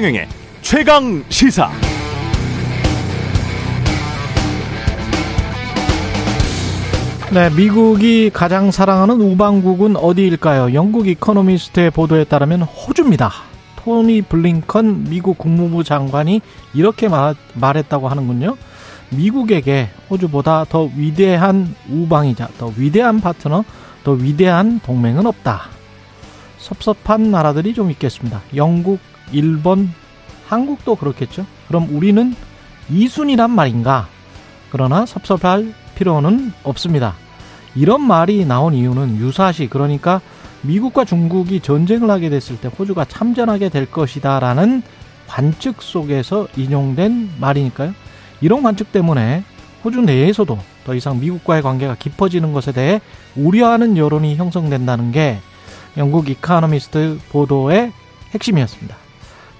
최경영의 최강 시사. 네, 미국이 가장 사랑하는 우방국은 어디일까요? 영국 이코노미스트의 보도에 따르면 호주입니다. 토니 블링컨 미국 국무부 장관이 이렇게 말, 말했다고 하는군요. 미국에게 호주보다 더 위대한 우방이자 더 위대한 파트너, 더 위대한 동맹은 없다. 섭섭한 나라들이 좀 있겠습니다. 영국, 일본, 한국도 그렇겠죠. 그럼 우리는 이순이란 말인가? 그러나 섭섭할 필요는 없습니다. 이런 말이 나온 이유는 유사시 그러니까 미국과 중국이 전쟁을 하게 됐을 때 호주가 참전하게 될 것이다라는 관측 속에서 인용된 말이니까요. 이런 관측 때문에 호주 내에서도 더 이상 미국과의 관계가 깊어지는 것에 대해 우려하는 여론이 형성된다는 게 영국 이카노미스트 보도의 핵심이었습니다.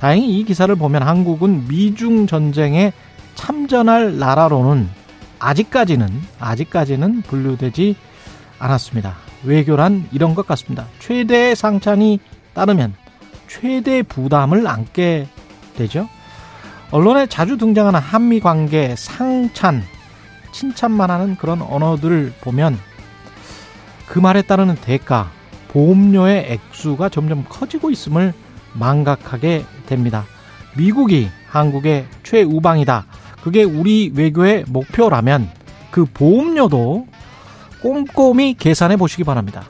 다행히 이 기사를 보면 한국은 미중 전쟁에 참전할 나라로는 아직까지는 아직까지는 분류되지 않았습니다. 외교란 이런 것 같습니다. 최대 상찬이 따르면 최대 부담을 안게 되죠. 언론에 자주 등장하는 한미 관계 상찬, 칭찬만 하는 그런 언어들을 보면 그 말에 따르는 대가, 보험료의 액수가 점점 커지고 있음을 망각하게 됩니다. 미국이 한국의 최우방이다. 그게 우리 외교의 목표라면 그 보험료도 꼼꼼히 계산해 보시기 바랍니다.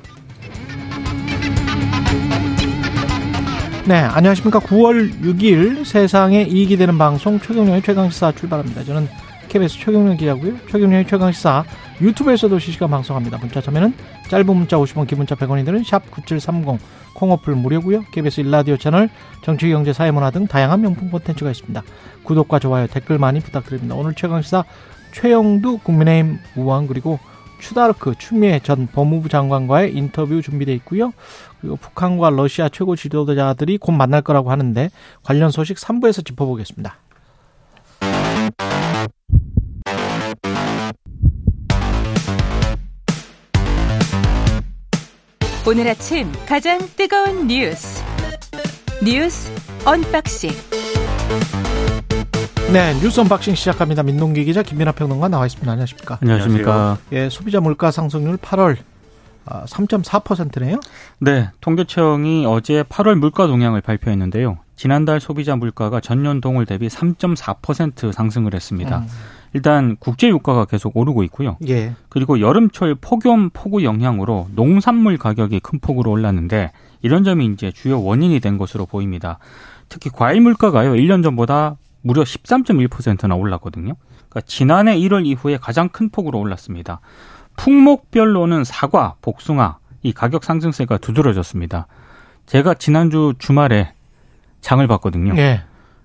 네, 안녕하십니까. 9월 6일 세상에 이익이 되는 방송 최경련의 최강시사 출발합니다. 저는 KBS 최경련 기자고요. 최경련의 최강시사 유튜브에서도 실시간 방송합니다. 문자 참여는 짧은 문자 50원, 기본자 100원이 드는 샵 9730 콩어플 무료고요. KBS 일라디오 채널 정치, 경제, 사회문화 등 다양한 명품 콘텐츠가 있습니다. 구독과 좋아요, 댓글 많이 부탁드립니다. 오늘 최강시사 최영두 국민의힘 의원 그리고 추다르크 추미애 전 법무부 장관과의 인터뷰 준비되어 있고요. 그리고 북한과 러시아 최고 지도자들이 곧 만날 거라고 하는데 관련 소식 3부에서 짚어보겠습니다. 오늘 아침 가장 뜨거운 뉴스 뉴스 언박싱 네, 뉴스 언박싱 시작합니다. 민동기 기자 김민아 평론가 나와 있습니다. 안녕하십니까? 안녕하십니까? 예, 소비자 물가 상승률 8월 3.4%네요? 아, 네, 통계청이 어제 8월 물가 동향을 발표했는데요. 지난달 소비자 물가가 전년 동월 대비 3.4% 상승을 했습니다. 음. 일단 국제 유가가 계속 오르고 있고요. 예. 그리고 여름철 폭염 폭우 영향으로 농산물 가격이 큰 폭으로 올랐는데 이런 점이 이제 주요 원인이 된 것으로 보입니다. 특히 과일 물가가요. 1년 전보다 무려 13.1%나 올랐거든요. 그러니까 지난해 1월 이후에 가장 큰 폭으로 올랐습니다. 품목별로는 사과, 복숭아 이 가격 상승세가 두드러졌습니다. 제가 지난주 주말에 장을 봤거든요. 예.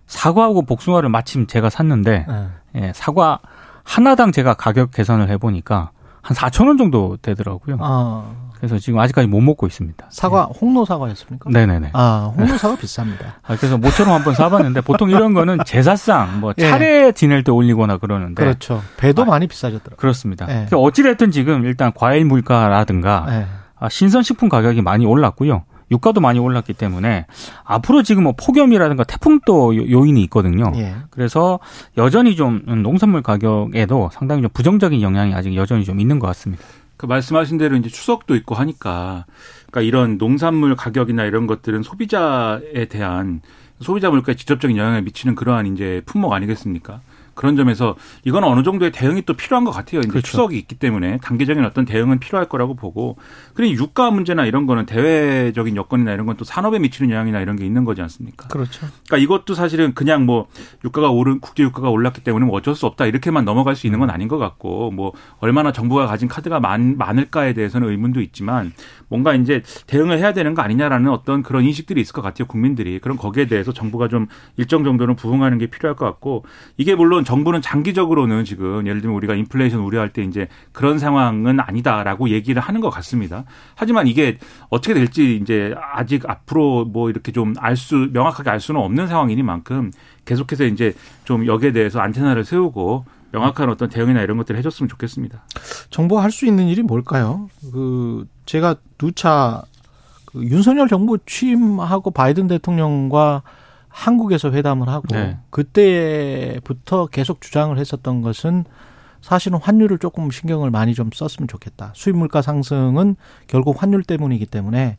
사과하고 복숭아를 마침 제가 샀는데 예. 예, 사과 하나당 제가 가격 계산을 해보니까 한 4천 원 정도 되더라고요. 아. 그래서 지금 아직까지 못 먹고 있습니다. 사과 네. 홍로 사과였습니까? 네네네. 아 홍로 사과 비쌉니다. 아, 그래서 모처럼 한번 사봤는데 보통 이런 거는 제사상 뭐 예. 차례 예. 지낼 때 올리거나 그러는데 그렇죠. 배도 아, 많이 비싸졌더라고요. 그렇습니다. 예. 어찌됐든 지금 일단 과일 물가라든가 예. 아, 신선식품 가격이 많이 올랐고요. 유가도 많이 올랐기 때문에 앞으로 지금 뭐 폭염이라든가 태풍도 요인이 있거든요. 예. 그래서 여전히 좀 농산물 가격에도 상당히 좀 부정적인 영향이 아직 여전히 좀 있는 것 같습니다. 그 말씀하신 대로 이제 추석도 있고 하니까 그러니까 이런 농산물 가격이나 이런 것들은 소비자에 대한 소비자 물가에 직접적인 영향을 미치는 그러한 이제 품목 아니겠습니까? 그런 점에서 이건 어느 정도의 대응이 또 필요한 것 같아요. 이제 그렇죠. 추석이 있기 때문에 단계적인 어떤 대응은 필요할 거라고 보고 그리고 유가 문제나 이런 거는 대외적인 여건이나 이런 건 또 산업에 미치는 영향이나 이런 게 있는 거지 않습니까? 그렇죠. 그러니까 이것도 사실은 그냥 뭐 유가가 오른 국제 유가가 올랐기 때문에 뭐 어쩔 수 없다 이렇게만 넘어갈 수 있는 건 아닌 것 같고 뭐 얼마나 정부가 가진 카드가 많, 많을까에 대해서는 의문도 있지만 뭔가 이제 대응을 해야 되는 거 아니냐라는 어떤 그런 인식들이 있을 것 같아요 국민들이 그럼 거기에 대해서 정부가 좀 일정 정도는 부응하는 게 필요할 것 같고 이게 물론 정부는 장기적으로는 지금 예를 들면 우리가 인플레이션 우려할 때 이제 그런 상황은 아니다라고 얘기를 하는 것 같습니다. 하지만 이게 어떻게 될지 이제 아직 앞으로 뭐 이렇게 좀 알 수 명확하게 알 수는 없는 상황이니만큼 계속해서 이제 좀 여기에 대해서 안테나를 세우고 명확한 어떤 대응이나 이런 것들을 해줬으면 좋겠습니다. 정부가 할 수 있는 일이 뭘까요? 그 제가 누차 그 윤석열 정부 취임하고 바이든 대통령과 한국에서 회담을 하고 네. 그때부터 계속 주장을 했었던 것은 사실은 환율을 조금 신경을 많이 좀 썼으면 좋겠다. 수입 물가 상승은 결국 환율 때문이기 때문에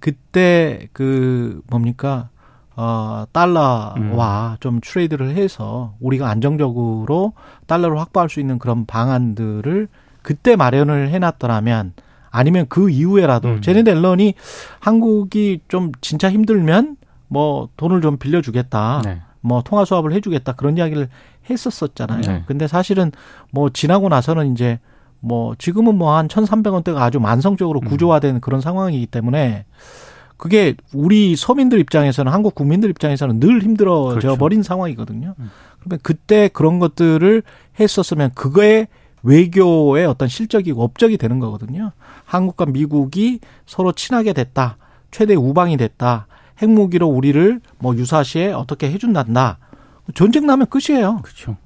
그때 그 뭡니까 어 달러와 좀 트레이드를 해서 우리가 안정적으로 달러를 확보할 수 있는 그런 방안들을 그때 마련을 해놨더라면 아니면 그 이후에라도 음. 제네드 앨런이 한국이 좀 진짜 힘들면 뭐 돈을 좀 빌려주겠다. 네. 뭐 통화 수합을 해주겠다 그런 이야기를 했었었잖아요. 네. 근데 사실은 뭐 지나고 나서는 이제 뭐 지금은 뭐한 1,300원대가 아주 만성적으로 음. 구조화된 그런 상황이기 때문에 그게 우리 서민들 입장에서는 한국 국민들 입장에서는 늘 힘들어져 그렇죠. 버린 상황이거든요. 음. 그러면 그때 그런 것들을 했었으면 그거에 외교의 어떤 실적이고 업적이 되는 거거든요. 한국과 미국이 서로 친하게 됐다. 최대 우방이 됐다. 핵무기로 우리를 뭐 유사시에 어떻게 해준단다. 전쟁 나면 끝이에요. 그렇죠.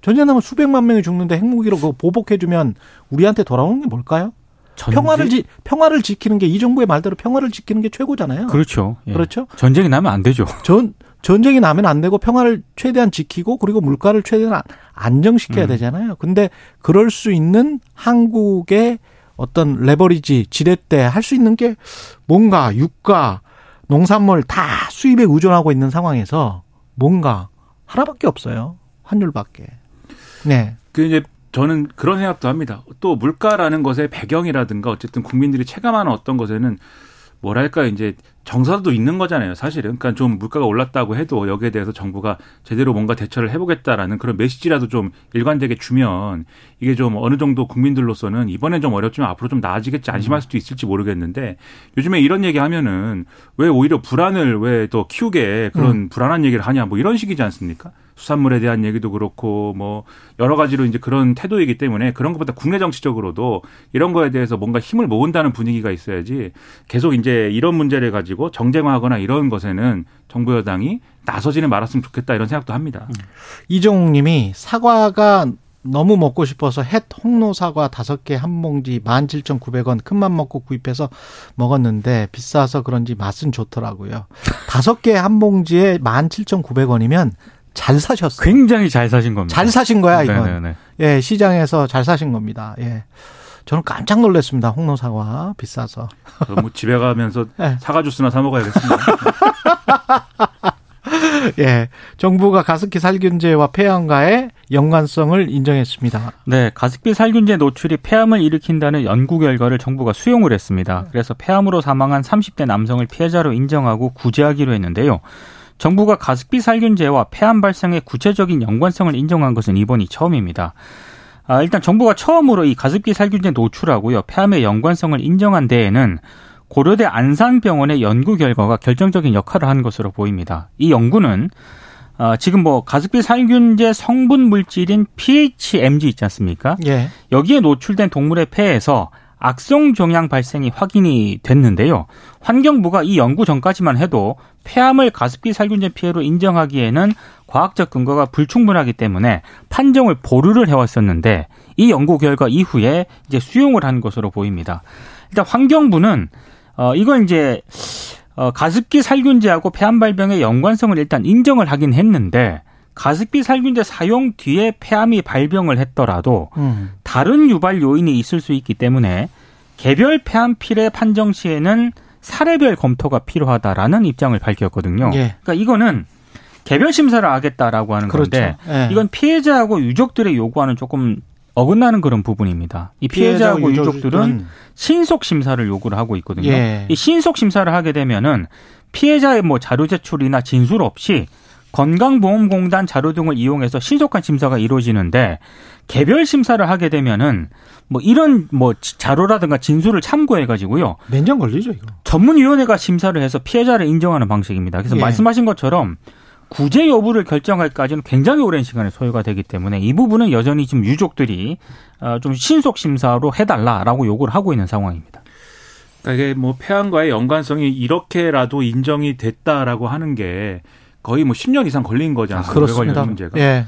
전쟁 나면 수백만 명이 죽는데 핵무기로 그거 보복해주면 우리한테 돌아오는 게 뭘까요? 전쟁? 평화를 지, 평화를 지키는 게 이 정부의 말대로 평화를 지키는 게 최고잖아요. 그렇죠. 예. 그렇죠? 전쟁이 나면 안 되죠. 전 전쟁이 나면 안 되고 평화를 최대한 지키고 그리고 물가를 최대한 안- 안정시켜야 음. 되잖아요. 근데 그럴 수 있는 한국의 어떤 레버리지 지렛대 할 수 있는 게 뭔가 유가, 농산물 다 수입에 의존하고 있는 상황에서 뭔가 하나밖에 없어요. 환율밖에. 네. 그 이제 저는 그런 생각도 합니다. 또 물가라는 것의 배경이라든가 어쨌든 국민들이 체감하는 어떤 것에는 뭐랄까 이제 정서도 있는 거잖아요. 사실은 그러니까 좀 물가가 올랐다고 해도 여기에 대해서 정부가 제대로 뭔가 대처를 해보겠다라는 그런 메시지라도 좀 일관되게 주면 이게 좀 어느 정도 국민들로서는 이번엔 좀 어렵지만 앞으로 좀 나아지겠지 안심할 수도 있을지 모르겠는데 요즘에 이런 얘기 하면은 왜 오히려 불안을 왜 더 키우게 그런 불안한 얘기를 하냐 뭐 이런 식이지 않습니까? 수산물에 대한 얘기도 그렇고 뭐 여러 가지로 이제 그런 태도이기 때문에 그런 것보다 국내 정치적으로도 이런 거에 대해서 뭔가 힘을 모은다는 분위기가 있어야지 계속 이제 이런 문제를 가지고 정쟁화하거나 이런 것에는 정부 여당이 나서지는 말았으면 좋겠다 이런 생각도 합니다. 이종욱 님이 사과가 너무 먹고 싶어서 햇 홍로 사과 다섯 개 한 봉지 17,900원 큰맘 먹고 구입해서 먹었는데 비싸서 그런지 맛은 좋더라고요. 다섯 개 한 봉지에 17,900원이면 잘 사셨어요. 굉장히 잘 사신 겁니다. 잘 사신 거야, 이건. 네네네. 예, 시장에서 잘 사신 겁니다. 예. 저는 깜짝 놀랐습니다. 홍로 사과 비싸서. 저뭐 집에 가면서 네. 사과 주스나 사 먹어야겠습니다. 예. 정부가 가습기 살균제와 폐암과의 연관성을 인정했습니다. 네, 가습기 살균제 노출이 폐암을 일으킨다는 연구 결과를 정부가 수용을 했습니다. 그래서 폐암으로 사망한 30대 남성을 피해자로 인정하고 구제하기로 했는데요. 정부가 가습기 살균제와 폐암 발생의 구체적인 연관성을 인정한 것은 이번이 처음입니다. 아, 일단 정부가 처음으로 이 가습기 살균제 노출하고요, 폐암의 연관성을 인정한 데에는 고려대 안산병원의 연구 결과가 결정적인 역할을 한 것으로 보입니다. 이 연구는 아, 지금 뭐 가습기 살균제 성분 물질인 PHMG 있지 않습니까? 예. 여기에 노출된 동물의 폐에서 악성 종양 발생이 확인이 됐는데요. 환경부가 이 연구 전까지만 해도 폐암을 가습기 살균제 피해로 인정하기에는 과학적 근거가 불충분하기 때문에 판정을 보류를 해왔었는데 이 연구 결과 이후에 이제 수용을 한 것으로 보입니다. 일단 환경부는 어 이건 이제 어 가습기 살균제하고 폐암 발병의 연관성을 일단 인정을 하긴 했는데 가습기 살균제 사용 뒤에 폐암이 발병을 했더라도 음. 다른 유발 요인이 있을 수 있기 때문에 개별 폐암 피해 판정 시에는 사례별 검토가 필요하다라는 입장을 밝혔거든요. 예. 그러니까 이거는 개별 심사를 하겠다라고 하는 그렇죠. 건데 예. 이건 피해자하고 유족들의 요구와는 조금 어긋나는 그런 부분입니다. 이 피해자하고 유족들은 신속 심사를 요구를 하고 있거든요. 예. 이 신속 심사를 하게 되면은 피해자의 뭐 자료 제출이나 진술 없이 건강보험공단 자료 등을 이용해서 신속한 심사가 이루어지는데 개별 심사를 하게 되면은 뭐 이런 뭐 자료라든가 진술을 참고해 가지고요. 몇 년 걸리죠, 이거. 전문위원회가 심사를 해서 피해자를 인정하는 방식입니다. 그래서 예. 말씀하신 것처럼 구제 여부를 결정할까지는 굉장히 오랜 시간이 소요가 되기 때문에 이 부분은 여전히 지금 유족들이 어, 좀 신속 심사로 해달라라고 요구를 하고 있는 상황입니다. 그러니까 이게 뭐 폐암과의 연관성이 이렇게라도 인정이 됐다라고 하는 게 거의 뭐 10년 이상 걸린 거지 않습니까? 오래 걸린 그렇습니다. 문제가. 예.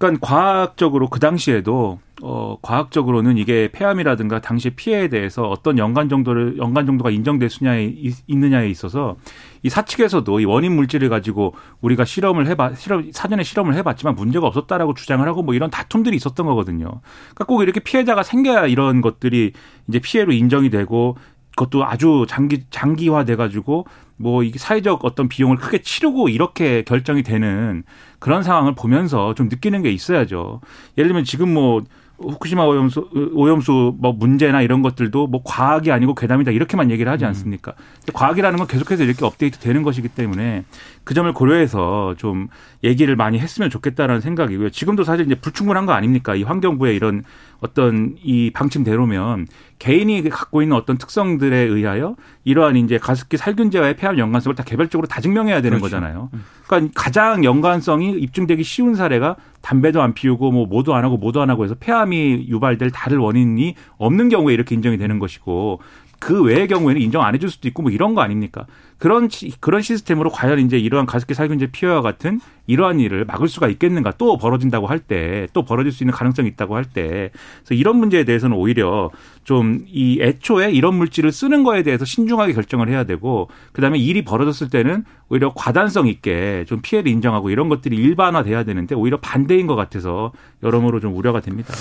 그러니까 과학적으로 그 당시에도 어 과학적으로는 이게 폐암이라든가 당시 피해에 대해서 어떤 연간 정도를 연간 정도가 인정될 수냐에 있느냐에 있어서 이 사측에서도 이 원인 물질을 가지고 우리가 실험을 해봐 실험 사전에 실험을 해봤지만 문제가 없었다라고 주장을 하고 뭐 이런 다툼들이 있었던 거거든요. 그러니까 꼭 이렇게 피해자가 생겨야 이런 것들이 이제 피해로 인정이 되고 그것도 아주 장기 장기화돼 가지고 뭐 이게 사회적 어떤 비용을 크게 치르고 이렇게 결정이 되는 그런 상황을 보면서 좀 느끼는 게 있어야죠. 예를 들면 지금 뭐 후쿠시마 오염수 오염수 뭐 문제나 이런 것들도 뭐 과학이 아니고 괴담이다 이렇게만 얘기를 하지 음. 않습니까? 음. 과학이라는 건 계속해서 이렇게 업데이트 되는 것이기 때문에 그 점을 고려해서 좀 얘기를 많이 했으면 좋겠다라는 생각이고요. 지금도 사실 이제 불충분한 거 아닙니까? 이 환경부의 이런 어떤 이 방침대로면 개인이 갖고 있는 어떤 특성들에 의하여 이러한 이제 가습기 살균제와의 폐암 연관성을 다 개별적으로 다 증명해야 되는 그렇죠. 거잖아요. 음. 그러니까 가장 연관성이 입증되기 쉬운 사례가 담배도 안 피우고 뭐 뭐도 안 하고 뭐도 안 하고 해서 폐암이 유발될 다를 원인이 없는 경우에 이렇게 인정이 되는 것이고 그 외의 경우에는 인정 안 해줄 수도 있고 뭐 이런 거 아닙니까? 그런 그런 시스템으로 과연 이제 이러한 가습기 살균제 피해와 같은 이러한 일을 막을 수가 있겠는가? 또 벌어진다고 할 때, 또 벌어질 수 있는 가능성이 있다고 할 때, 그래서 이런 문제에 대해서는 오히려 좀 이 애초에 이런 물질을 쓰는 거에 대해서 신중하게 결정을 해야 되고, 그 다음에 일이 벌어졌을 때는 오히려 과단성 있게 좀 피해를 인정하고 이런 것들이 일반화돼야 되는데 오히려 반대인 것 같아서 여러모로 좀 우려가 됩니다.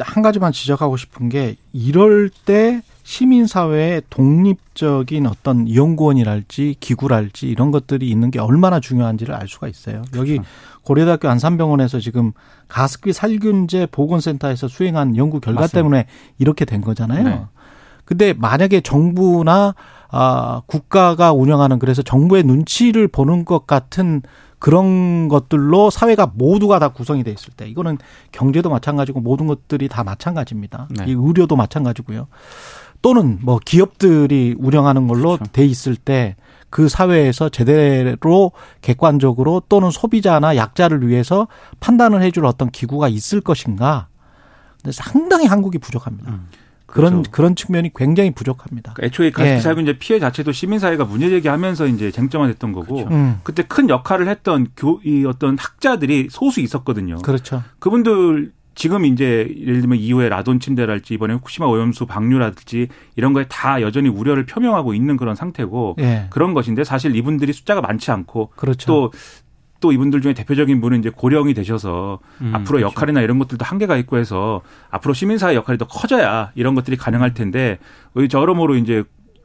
한 가지만 지적하고 싶은 게 이럴 때 시민사회의 독립적인 어떤 연구원이랄지 기구랄지 이런 것들이 있는 게 얼마나 중요한지를 알 수가 있어요. 여기 그렇죠. 고려대학교 안산병원에서 지금 가습기 살균제 보건센터에서 수행한 연구 결과 맞습니다. 때문에 이렇게 된 거잖아요. 네. 근데 만약에 정부나 아 국가가 운영하는 그래서 정부의 눈치를 보는 것 같은 그런 것들로 사회가 모두가 다 구성이 돼 있을 때 이거는 경제도 마찬가지고 모든 것들이 다 마찬가지입니다. 네. 이 의료도 마찬가지고요. 또는 뭐 기업들이 운영하는 걸로 그렇죠. 돼 있을 때 그 사회에서 제대로 객관적으로 또는 소비자나 약자를 위해서 판단을 해줄 어떤 기구가 있을 것인가. 근데 상당히 한국이 부족합니다. 음. 그런 그렇죠. 그런 측면이 굉장히 부족합니다. 그러니까 애초에 살균제 예. 피해 자체도 시민 사회가 문제 제기하면서 이제 쟁점화 됐던 거고 그렇죠. 음. 그때 큰 역할을 했던 교 이 어떤 학자들이 소수 있었거든요. 그렇죠. 그분들 지금 이제 예를 들면 이후에 라돈 침대랄지 이번에 후쿠시마 오염수 방류랄지 이런 거에 다 여전히 우려를 표명하고 있는 그런 상태고 예. 그런 것인데 사실 이분들이 숫자가 많지 않고 그렇죠. 또또 이분들 중에 대표적인 분은 이제 고령이 되셔서 음, 앞으로 그렇죠. 역할이나 이런 것들도 한계가 있고 해서 앞으로 시민사회 역할이 더 커져야 이런 것들이 가능할 텐데 여러모로 이제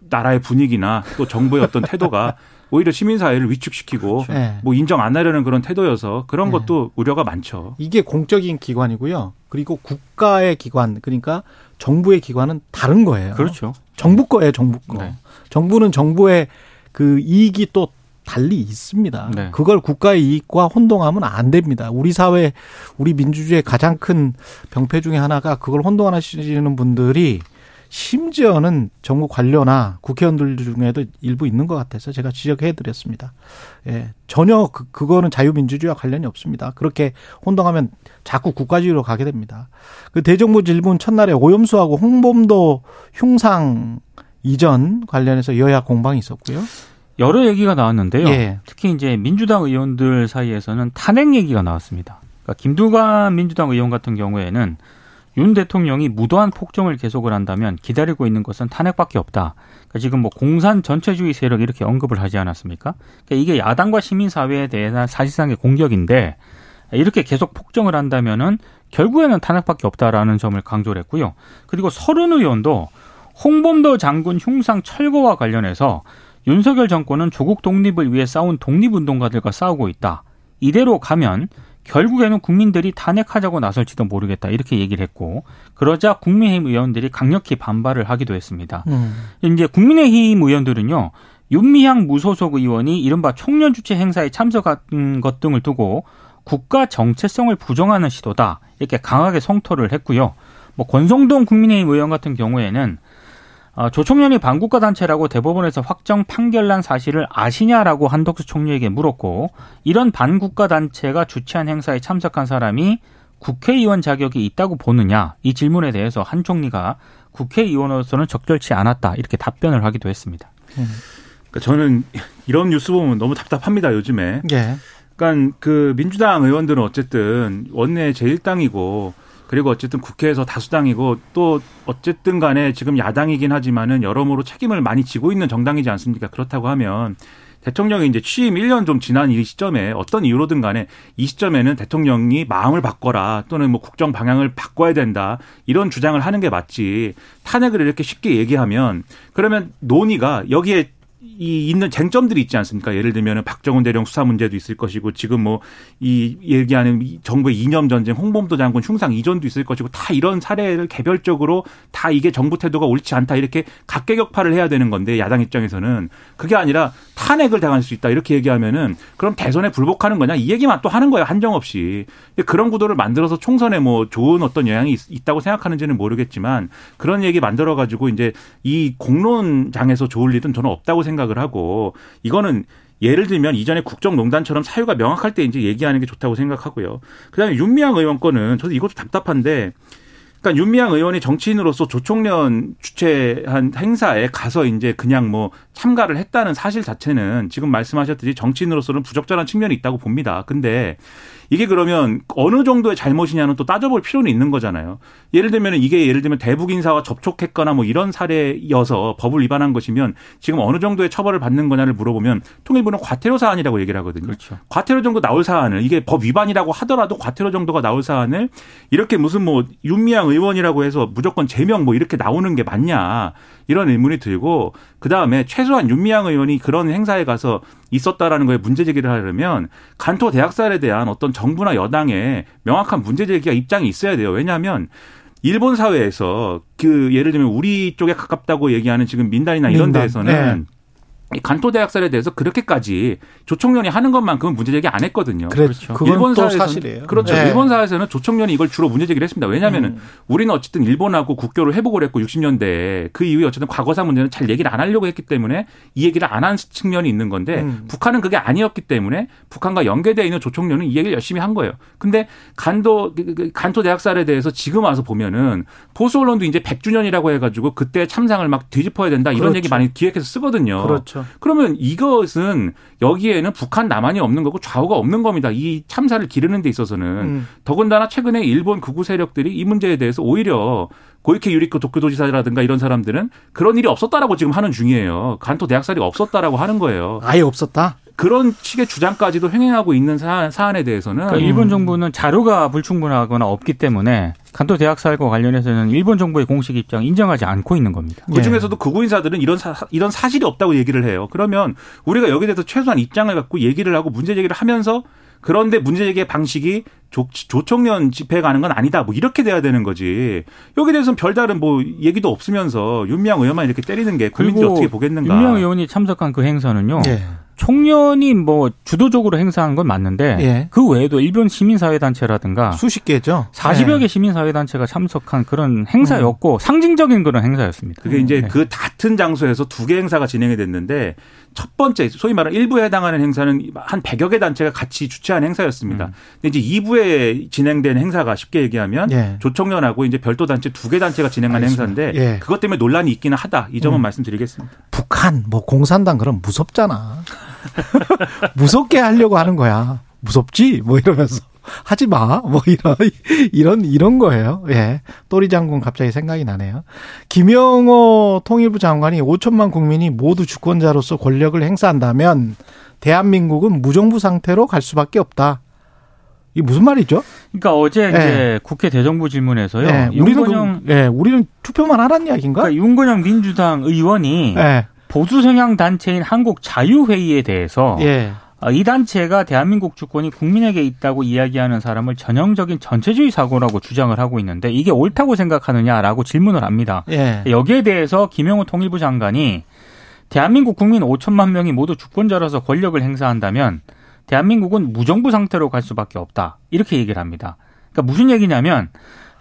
나라의 분위기나 또 정부의 어떤 태도가 오히려 시민사회를 위축시키고 네. 뭐 인정 안 하려는 그런 태도여서 그런 네. 것도 우려가 많죠. 이게 공적인 기관이고요. 그리고 국가의 기관 그러니까 정부의 기관은 다른 거예요. 그렇죠. 정부 거예요, 정부 거. 네. 정부는 정부의 그 이익이 또 달리 있습니다. 네. 그걸 국가의 이익과 혼동하면 안 됩니다. 우리 사회, 우리 민주주의의 가장 큰 병폐 중에 하나가 그걸 혼동하시는 분들이 심지어는 정부 관료나 국회의원들 중에도 일부 있는 것 같아서 제가 지적해 드렸습니다. 예. 전혀 그, 그거는 자유민주주의와 관련이 없습니다. 그렇게 혼동하면 자꾸 국가주의로 가게 됩니다. 그 대정부 질문 첫날에 오염수하고 홍범도 흉상 이전 관련해서 여야 공방이 있었고요. 여러 얘기가 나왔는데요. 예. 특히 이제 민주당 의원들 사이에서는 탄핵 얘기가 나왔습니다. 그러니까 김두관 민주당 의원 같은 경우에는 윤 대통령이 무도한 폭정을 계속을 한다면 기다리고 있는 것은 탄핵밖에 없다. 그러니까 지금 뭐 공산 전체주의 세력 이렇게 언급을 하지 않았습니까? 그러니까 이게 야당과 시민사회에 대한 사실상의 공격인데 이렇게 계속 폭정을 한다면은 결국에는 탄핵밖에 없다라는 점을 강조를 했고요. 그리고 서른 의원도 홍범도 장군 흉상 철거와 관련해서 윤석열 정권은 조국 독립을 위해 싸운 독립운동가들과 싸우고 있다. 이대로 가면 결국에는 국민들이 탄핵하자고 나설지도 모르겠다 이렇게 얘기를 했고 그러자 국민의힘 의원들이 강력히 반발을 하기도 했습니다. 음. 이제 국민의힘 의원들은요 윤미향 무소속 의원이 이른바 총련 주최 행사에 참석한 것 등을 두고 국가 정체성을 부정하는 시도다 이렇게 강하게 성토를 했고요. 뭐 권성동 국민의힘 의원 같은 경우에는 어, 조총련이 반국가 단체라고 대법원에서 확정 판결난 사실을 아시냐라고 한덕수 총리에게 물었고 이런 반국가 단체가 주최한 행사에 참석한 사람이 국회의원 자격이 있다고 보느냐 이 질문에 대해서 한 총리가 국회의원으로서는 적절치 않았다 이렇게 답변을 하기도 했습니다. 그러니까 저는 이런 뉴스 보면 너무 답답합니다 요즘에. 예. 그러니까 그 민주당 의원들은 어쨌든 원내 제1당이고 그리고 어쨌든 국회에서 다수당이고 또 어쨌든 간에 지금 야당이긴 하지만은 여러모로 책임을 많이 지고 있는 정당이지 않습니까? 그렇다고 하면 대통령이 이제 취임 1년 좀 지난 이 시점에 어떤 이유로든 간에 이 시점에는 대통령이 마음을 바꿔라 또는 뭐 국정 방향을 바꿔야 된다 이런 주장을 하는 게 맞지 탄핵을 이렇게 쉽게 얘기하면 그러면 논의가 여기에 이 있는 쟁점들이 있지 않습니까? 예를 들면은 박정훈 대령 수사 문제도 있을 것이고 지금 뭐 이 얘기하는 정부의 이념 전쟁, 홍범도 장군 흉상 이전도 있을 것이고 다 이런 사례를 개별적으로 다 이게 정부 태도가 옳지 않다 이렇게 각계격파를 해야 되는 건데 야당 입장에서는 그게 아니라 탄핵을 당할 수 있다 이렇게 얘기하면은 그럼 대선에 불복하는 거냐 이 얘기만 또 하는 거예요 한정 없이 그런 구도를 만들어서 총선에 뭐 좋은 어떤 영향이 있, 다고 생각하는지는 모르겠지만 그런 얘기 만들어 가지고 이제 이 공론장에서 좋을 일은 저는 없다고 생각 을 하고 이거는 예를 들면 이전에 국정농단처럼 사유가 명확할 때 이제 얘기하는 게 좋다고 생각하고요. 그다음에 윤미향 의원 거는 저도 이것도 답답한데 그러니까 윤미향 의원이 정치인으로서 조총련 주최한 행사에 가서 이제 그냥 뭐 참가를 했다는 사실 자체는 지금 말씀하셨듯이 정치인으로서는 부적절한 측면이 있다고 봅니다. 근데 이게 그러면 어느 정도의 잘못이냐는 또 따져볼 필요는 있는 거잖아요. 예를 들면 이게 예를 들면 대북 인사와 접촉했거나 뭐 이런 사례여서 법을 위반한 것이면 지금 어느 정도의 처벌을 받는 거냐를 물어보면 통일부는 과태료 사안이라고 얘기를 하거든요. 그렇죠. 과태료 정도 나올 사안을 이게 법 위반이라고 하더라도 과태료 정도가 나올 사안을 이렇게 무슨 뭐 윤미향 의원이라고 해서 무조건 제명 뭐 이렇게 나오는 게 맞냐. 이런 의문이 들고 그 다음에 최소한 윤미향 의원이 그런 행사에 가서 있었다라는 거에 문제 제기를 하려면 간토 대학살에 대한 어떤 정부나 여당의 명확한 문제 제기가 입장이 있어야 돼요. 왜냐하면 일본 사회에서 그 예를 들면 우리 쪽에 가깝다고 얘기하는 지금 민단이나 이런 민단. 데에서는 네. 간토 대학살에 대해서 그렇게까지 조총련이 하는 것만큼은 문제 제기 안 했거든요. 그렇죠. 일본 사회에서 사실이에요. 그렇죠. 네. 일본 사회에서는 조총련이 이걸 주로 문제 제기를 했습니다. 왜냐하면 음. 우리는 어쨌든 일본하고 국교를 회복을 했고 60년대에 그 이후에 어쨌든 과거사 문제는 잘 얘기를 안 하려고 했기 때문에 이 얘기를 안 한 측면이 있는 건데 음. 북한은 그게 아니었기 때문에 북한과 연계되어 있는 조총련은 이 얘기를 열심히 한 거예요. 근데 간도 그, 그, 간토 대학살에 대해서 지금 와서 보면은 보수 언론도 이제 100주년이라고 해가지고 그때 참상을 막 뒤집어야 된다 이런 그렇죠. 얘기 많이 기획해서 쓰거든요. 그렇죠. 그렇죠. 그러면 이것은 여기에는 북한 남한이 없는 거고 좌우가 없는 겁니다. 이 참사를 기르는 데 있어서는 음. 더군다나 최근에 일본 극우 세력들이 이 문제에 대해서 오히려 고이케 유리코 도쿄도지사라든가 이런 사람들은 그런 일이 없었다라고 지금 하는 중이에요. 간토 대학살이 없었다라고 하는 거예요. 아예 없었다? 그런 식의 주장까지도 횡행하고 있는 사안, 사안에 대해서는 그러니까 일본 정부는 자료가 불충분하거나 없기 때문에 간도 대학살과 관련해서는 일본 정부의 공식 입장 인정하지 않고 있는 겁니다. 그 중에서도 극우 인사들은 이런 사, 이런 사실이 없다고 얘기를 해요. 그러면 우리가 여기에 대해서 최소한 입장을 갖고 얘기를 하고 문제 제기를 하면서 그런데 문제 제기의 방식이 조, 조총련 집회에 가는 건 아니다. 뭐 이렇게 돼야 되는 거지. 여기에 대해서는 별다른 뭐 얘기도 없으면서 윤미향 의원만 이렇게 때리는 게 국민들이 어떻게 보겠는가. 윤미향 의원이 참석한 그 행사는요. 네. 총련이 뭐 주도적으로 행사한 건 맞는데 예. 그 외에도 일본 시민사회단체라든가 수십 개죠. 40여 예. 개 시민사회단체가 참석한 그런 행사였고 음. 상징적인 그런 행사였습니다. 그게 이제 네. 그 같은 장소에서 두 개 행사가 진행이 됐는데 첫 번째 소위 말하는 일부에 해당하는 행사는 한 100여 개 단체가 같이 주최한 행사였습니다. 음. 근데 이제 2부에 진행된 행사가 쉽게 얘기하면 예. 조청년하고 이제 별도 단체 두 개 단체가 진행한 알겠습니다. 행사인데 예. 그것 때문에 논란이 있기는 하다. 이 점은 음. 말씀드리겠습니다. 북한 뭐 공산당 그럼 무섭잖아. 무섭게 하려고 하는 거야. 무섭지? 뭐 이러면서. 하지 마. 뭐 이런, 이런, 이런 거예요. 예. 또리 장군 갑자기 생각이 나네요. 김영호 통일부 장관이 5천만 국민이 모두 주권자로서 권력을 행사한다면 대한민국은 무정부 상태로 갈 수밖에 없다. 이게 무슨 말이죠? 그러니까 어제 예. 이제 국회 대정부 질문에서요. 예. 우리는 그, 예, 우리는 투표만 하라는 이야기인가? 그러니까 윤건영 민주당 의원이 예. 보수 성향 단체인 한국 자유회의에 대해서 예. 어, 이 단체가 대한민국 주권이 국민에게 있다고 이야기하는 사람을 전형적인 전체주의 사고라고 주장을 하고 있는데 이게 옳다고 생각하느냐라고 질문을 합니다. 예. 여기에 대해서 김영호 통일부 장관이 대한민국 국민 5천만 명이 모두 주권자로서 권력을 행사한다면 대한민국은 무정부 상태로 갈 수밖에 없다. 이렇게 얘기를 합니다. 그러니까 무슨 얘기냐면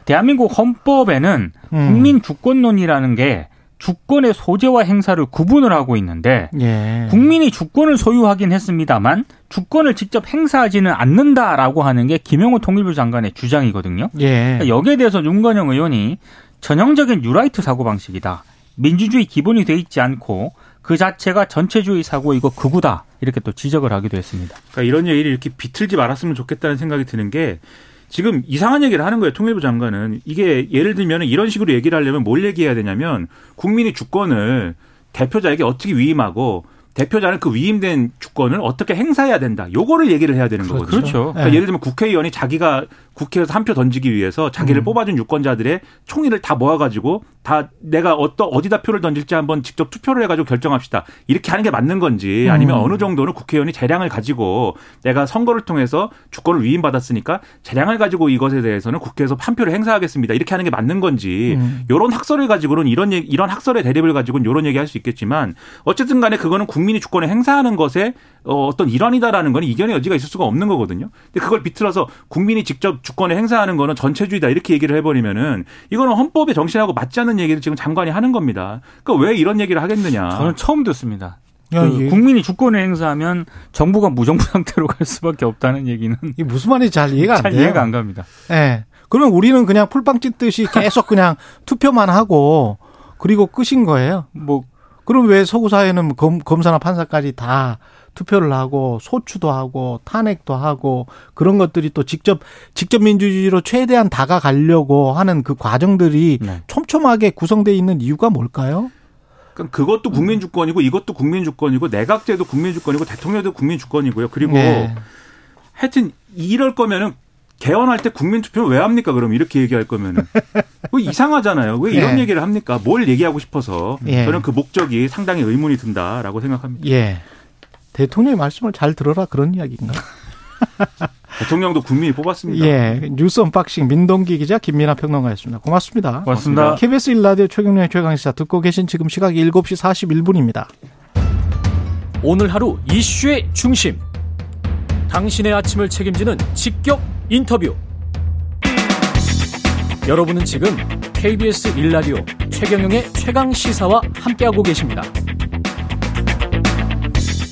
대한민국 헌법에는 음. 국민 주권론이라는 게 주권의 소재와 행사를 구분을 하고 있는데 예. 국민이 주권을 소유하긴 했습니다만 주권을 직접 행사하지는 않는다라고 하는 게 김영호 통일부 장관의 주장이거든요. 예. 그러니까 여기에 대해서 윤건영 의원이 전형적인 유라이트 사고 방식이다. 민주주의 기본이 돼 있지 않고 그 자체가 전체주의 사고 이거 극우다 이렇게 또 지적을 하기도 했습니다. 그러니까 이런 얘기를 이렇게 비틀지 말았으면 좋겠다는 생각이 드는 게 지금 이상한 얘기를 하는 거예요. 통일부 장관은 이게 예를 들면 이런 식으로 얘기를 하려면 뭘 얘기해야 되냐면 국민이 주권을 대표자에게 어떻게 위임하고 대표자는 그 위임된 주권을 어떻게 행사해야 된다. 요거를 얘기를 해야 되는 거거든요. 그렇죠. 그러니까 네. 예를 들면 국회의원이 자기가 국회에서 한 표 던지기 위해서 자기를 음. 뽑아준 유권자들의 총의를 다 모아가지고 다 내가 어떠 어디다 표를 던질지 한번 직접 투표를 해가지고 결정합시다. 이렇게 하는 게 맞는 건지 아니면 음. 어느 정도는 국회의원이 재량을 가지고 내가 선거를 통해서 주권을 위임받았으니까 재량을 가지고 이것에 대해서는 국회에서 한 표를 행사하겠습니다. 이렇게 하는 게 맞는 건지 음. 이런 학설을 가지고는 이런 이런 학설의 대립을 가지고는 이런 얘기할 수 있겠지만 어쨌든 간에 그거는 국민 이 주권을 행사하는 것에 어, 어떤 일환이다라는 건 이견의 여지가 있을 수가 없는 거거든요. 근데 그걸 비틀어서 국민이 직접 주권을 행사하는 거는 전체주의다 이렇게 얘기를 해버리면은 이거는 헌법의 정신하고 맞지 않는 얘기를 지금 장관이 하는 겁니다. 그러니까 왜 이런 얘기를 하겠느냐. 저는 처음 듣습니다. 야, 그 이게- 국민이 주권을 행사하면 정부가 무정부 상태로 갈 수밖에 없다는 얘기는 이게 무슨 말인지 잘 이해가 안잘 돼요. 이해가 안 갑니다. 예. 그러면 우리는 그냥 풀빵 찢듯이 계속 그냥 투표만 하고 그리고 끝인 거예요. 뭐 그럼 왜 서구 사회는 검, 검사나 판사까지 다 투표를 하고 소추도 하고 탄핵도 하고 그런 것들이 또 직접 직접 민주주의로 최대한 다가가려고 하는 그 과정들이 네. 촘촘하게 구성되어 있는 이유가 뭘까요? 그러니까 그것도 국민 주권이고 이것도 국민 주권이고 내각제도 국민 주권이고 대통령도 국민 주권이고요. 그리고 네. 하여튼 이럴 거면은 개헌할 때 국민 투표 왜 합니까? 그럼 이렇게 얘기할 거면은 뭐 이상하잖아요. 왜 이런 예. 얘기를 합니까? 뭘 얘기하고 싶어서 예. 저는 그 목적이 상당히 의문이 든다라고 생각합니다. 예. 대통령의 말씀을 잘 들어라 그런 이야기인가? 대통령도 국민이 뽑았습니다. 예. 뉴스 언박싱 민동기 기자 김민아 평론가였습니다. 고맙습니다. 고맙습니다. KBS 1라디오 최경영의 최강시사 듣고 계신 지금 시각 7시 41분입니다. 오늘 하루 이슈의 중심. 당신의 아침을 책임지는 직격 인터뷰. 여러분은 지금 KBS 1라디오 최경영의 최강 시사와 함께하고 계십니다.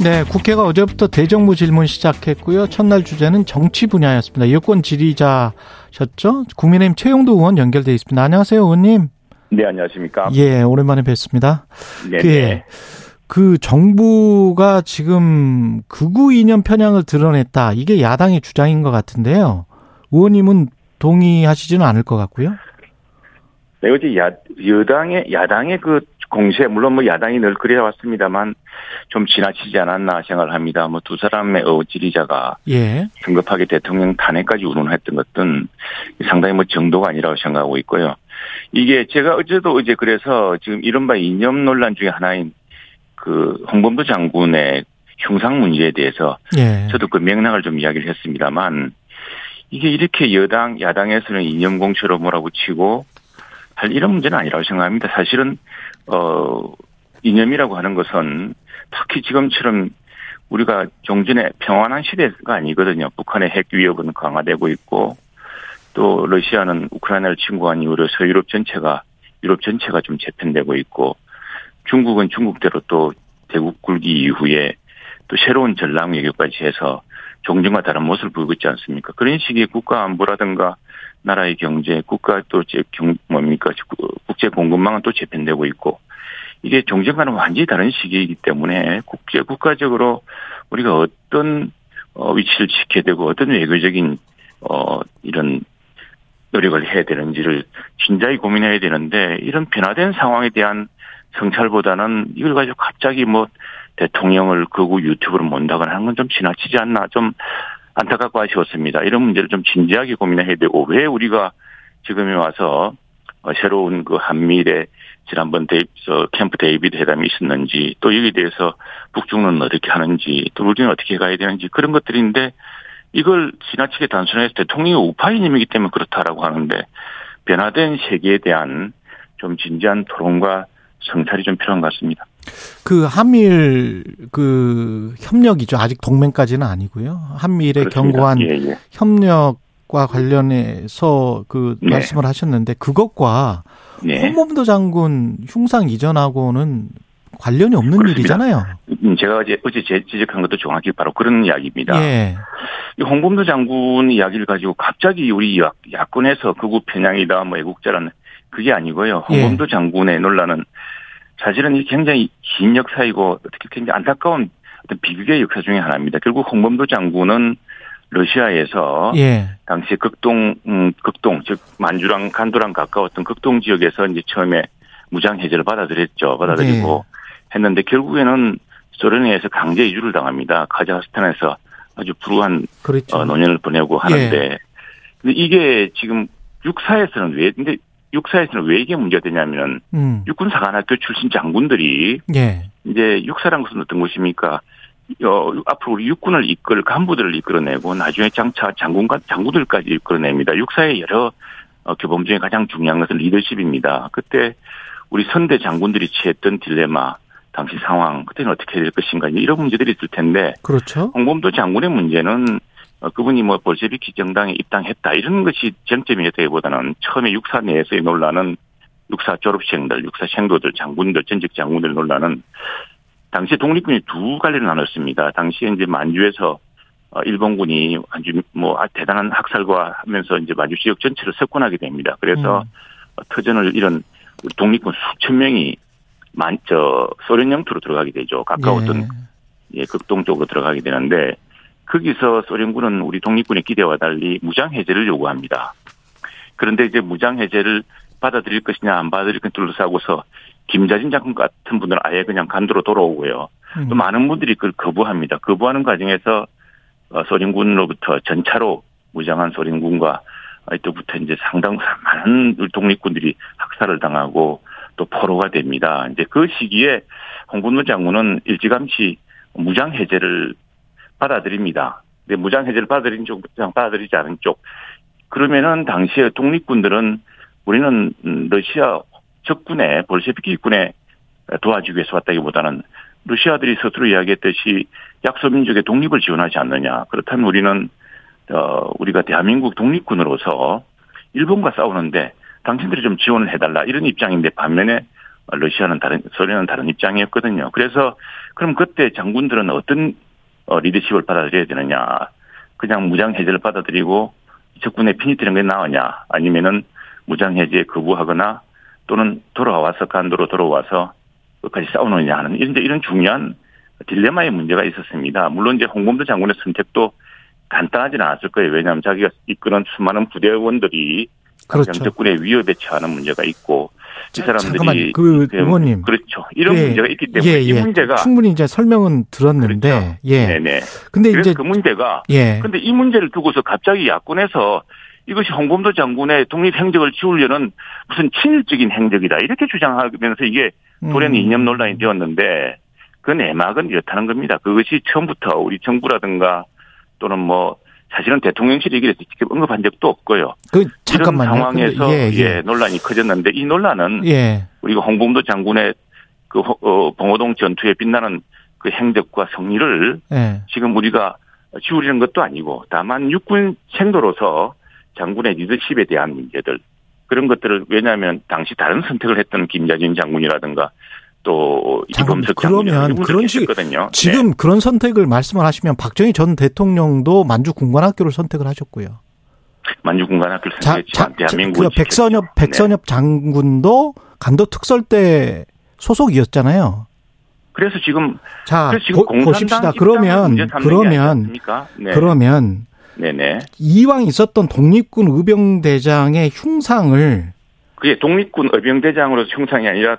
네, 국회가 어제부터 대정부 질문 시작했고요. 첫날 주제는 정치 분야였습니다. 여권 지리자셨죠? 국민의힘 최용도 의원 연결돼 있습니다. 안녕하세요, 의원님. 네, 안녕하십니까. 예, 오랜만에 뵙습니다. 네, 그, 네. 그 정부가 지금 극우 이념 편향을 드러냈다. 이게 야당의 주장인 것 같은데요. 의원님은 동의하시지는 않을 것 같고요. 네, 어제 야, 여당의, 야당의 그 공세, 물론 뭐 야당이 늘 그래왔습니다만 좀 지나치지 않았나 생각을 합니다. 뭐 두 사람의 어, 지리자가 예. 성급하게 대통령 탄핵까지 운운했던 것은 상당히 뭐 정도가 아니라고 생각하고 있고요. 이게 제가 어제도 어제 그래서 지금 이른바 이념 논란 중에 하나인 그 홍범도 장군의 흉상 문제에 대해서 예. 저도 그 맥락을 좀 이야기를 했습니다만 이게 이렇게 여당 야당에서는 이념 공처로 몰아붙이고 할 이런 문제는 아니라고 생각합니다. 사실은 어 이념이라고 하는 것은 특히 지금처럼 우리가 종전에 평안한 시대가 아니거든요. 북한의 핵 위협은 강화되고 있고 또 러시아는 우크라이나를 침공한 이후로 서유럽 전체가 유럽 전체가 좀 재편되고 있고 중국은 중국대로 또 대국 굴기 이후에 또 새로운 전랑 외교까지 해서 종전과 다른 모습을 보이고 있지 않습니까? 그런 식의 국가 안보라든가 나라의 경제, 국가 또제 경, 뭡니까? 국제 공급망은 또 재편되고 있고 이게 종전과는 완전히 다른 시기이기 때문에 국제 국가적으로 우리가 어떤 어, 위치를 지켜야 되고 어떤 외교적인 어, 이런 노력을 해야 되는지를 진작에 고민해야 되는데 이런 변화된 상황에 대한 성찰보다는 이걸 가지고 갑자기 뭐 대통령을 극우 유튜버로 몬다거나 하는 건 좀 지나치지 않나 좀 안타깝고 아쉬웠습니다. 이런 문제를 좀 진지하게 고민해야 되고 왜 우리가 지금에 와서 어, 새로운 그 한미일의 지난번 데이, 저 캠프 데이비드 회담이 있었는지 또 여기에 대해서 북중러는 어떻게 하는지 또 우리는 어떻게 가야 되는지 그런 것들인데 이걸 지나치게 단순해서 대통령이 우파이님이기 때문에 그렇다라고 하는데 변화된 세계에 대한 좀 진지한 토론과 성찰이 좀 필요한 것 같습니다. 그 한미일 그 협력이죠. 아직 동맹까지는 아니고요. 한미일의 그렇습니다. 견고한 예, 예. 협력과 관련해서 그 네. 말씀을 하셨는데 그것과 네. 홍범도 장군 흉상 이전하고는 관련이 없는 그렇습니다. 일이잖아요. 음, 제가 어제, 어제 제- 지적한 것도 정확히 바로 그런 이야기입니다. 예. 이 홍범도 장군 이야기를 가지고 갑자기 우리 야- 야권에서 극우 편향이다, 뭐 애국자라는 그게 아니고요. 예. 홍범도 장군의 논란은 사실은 이 굉장히 긴 역사이고 어떻게 굉장히 안타까운 어떤 비극의 역사 중의 하나입니다. 결국 홍범도 장군은 러시아에서 예. 당시 극동 음, 극동 즉 만주랑 간도랑 가까웠던 극동 지역에서 이제 처음에 무장 해제를 받아들였죠. 받아들이고 예. 했는데 결국에는 소련에 의해서 강제 이주를 당합니다. 카자흐스탄에서 아주 불우한 그렇죠. 어, 노년을 보내고 하는데 근데 이게 지금 육사에서는 왜 근데 육사에서는 왜 이게 문제가 되냐면 음. 육군 사관학교 출신 장군들이 예. 이제 육사란 것은 어떤 것입니까? 어, 앞으로 우리 육군을 이끌 간부들을 이끌어내고 나중에 장차 장군과 장군들까지 이끌어냅니다. 육사의 여러 어, 교범 중에 가장 중요한 것은 리더십입니다. 그때 우리 선대 장군들이 취했던 딜레마, 당시 상황, 그때는 어떻게 될 것인가 이런 문제들이 있을 텐데 그렇죠. 홍범도 장군의 문제는 어, 그분이 뭐 볼셰비키 정당에 입당했다 이런 것이 쟁점이었다기보다는 처음에 육사 내에서의 논란은 육사 졸업생들, 육사 생도들, 장군들, 전직 장군들 논란은 당시 독립군이 두 갈래로 나눴습니다. 당시에 이제 만주에서 어, 일본군이 아주 뭐 아, 대단한 학살과 하면서 이제 만주 지역 전체를 석권하게 됩니다. 그래서 음. 어, 터전을 잃은 우리 독립군 수천 명이 만, 저, 소련 영토로 들어가게 되죠. 가까웠던 예. 예, 극동 쪽으로 들어가게 되는데 거기서 소련군은 우리 독립군의 기대와 달리 무장 해제를 요구합니다. 그런데 이제 무장 해제를 받아들일 것이냐 안 받아들일 것이냐 둘러싸고서 김자진 장군 같은 분들은 아예 그냥 간도로 돌아오고요. 음. 또 많은 분들이 그걸 거부합니다. 거부하는 과정에서 어, 소련군으로부터 전차로 무장한 소련군과 이때부터 이제 상당 많은 독립군들이 학살을 당하고 또 포로가 됩니다. 이제 그 시기에 홍군노 장군은 일찌감치 무장 해제를 받아들입니다. 근데 무장 해제를 받아들인 쪽, 받아들이지 않은 쪽. 그러면은 당시에 독립군들은 우리는 음, 러시아 적군에 볼셰비키군에 도와주기 위해서 왔다기보다는 러시아들이 스스로 이야기했듯이 약소민족의 독립을 지원하지 않느냐. 그렇다면 우리는 어 우리가 대한민국 독립군으로서 일본과 싸우는데 당신들이 좀 지원을 해달라 이런 입장인데 반면에 러시아는 다른 소련은 다른 입장이었거든요. 그래서 그럼 그때 장군들은 어떤 어, 리더십을 받아들여야 되느냐? 그냥 무장 해제를 받아들이고 적군에 피니트는 게 나으냐? 아니면은 무장 해제에 거부하거나 또는 돌아와서 간도로 돌아와서 끝까지 싸우느냐 하는 이런 이런 중요한 딜레마의 문제가 있었습니다. 물론 이제 홍범도 장군의 선택도 간단하지는 않았을 거예요. 왜냐하면 자기가 이끄는 수많은 부대원들이 그렇죠. 적군의 위협에 처하는 문제가 있고 이 자, 사람들이 잠깐만, 그 의원님. 그렇죠. 이런 예, 문제가 있기 때문에 예, 이 예. 문제가 충분히 이제 설명은 들었는데 그렇죠. 예. 네네. 근데 이제 그 문제가 예. 근데 이 문제를 두고서 갑자기 야권에서 이것이 홍범도 장군의 독립 행적을 지우려는 무슨 친일적인 행적이다 이렇게 주장하면서 이게 돌연 음. 이념 논란이 되었는데 그 내막은 이렇다는 겁니다. 그것이 처음부터 우리 정부라든가 또는 뭐 사실은 대통령실이 이게 직접 언급한 적도 없고요. 그 이런 잠깐만요. 상황에서 근데 예, 예, 논란이 커졌는데 이 논란은 예. 예. 우리가 홍범도 장군의 그 호- 어, 봉호동 전투에 빛나는 그 행적과 성리를 예. 지금 우리가 지우리는 것도 아니고 다만 육군 생도로서 장군의 리더십에 대한 문제들 그런 것들을 왜냐하면 당시 다른 선택을 했던 김자진 장군이라든가 또 이범석 그러면 그런 식- 있었거든요. 지금 그런 선택을 말씀을 하시면 박정희 전 대통령도 만주 군관학교를 선택을 하셨고요. 네. 만주 군관학교를 자, 선택했지만 그 백선엽 지켰죠. 네. 백선엽 장군도 간도 특설대 소속이었잖아요. 그래서 지금 자, 그래서 지금 보, 공산당 보십시다. 그러면 그러면? 네. 그러면 네네. 이왕 있었던 독립군 의병대장의 흉상을 그게 독립군 의병대장으로서 형상이 아니라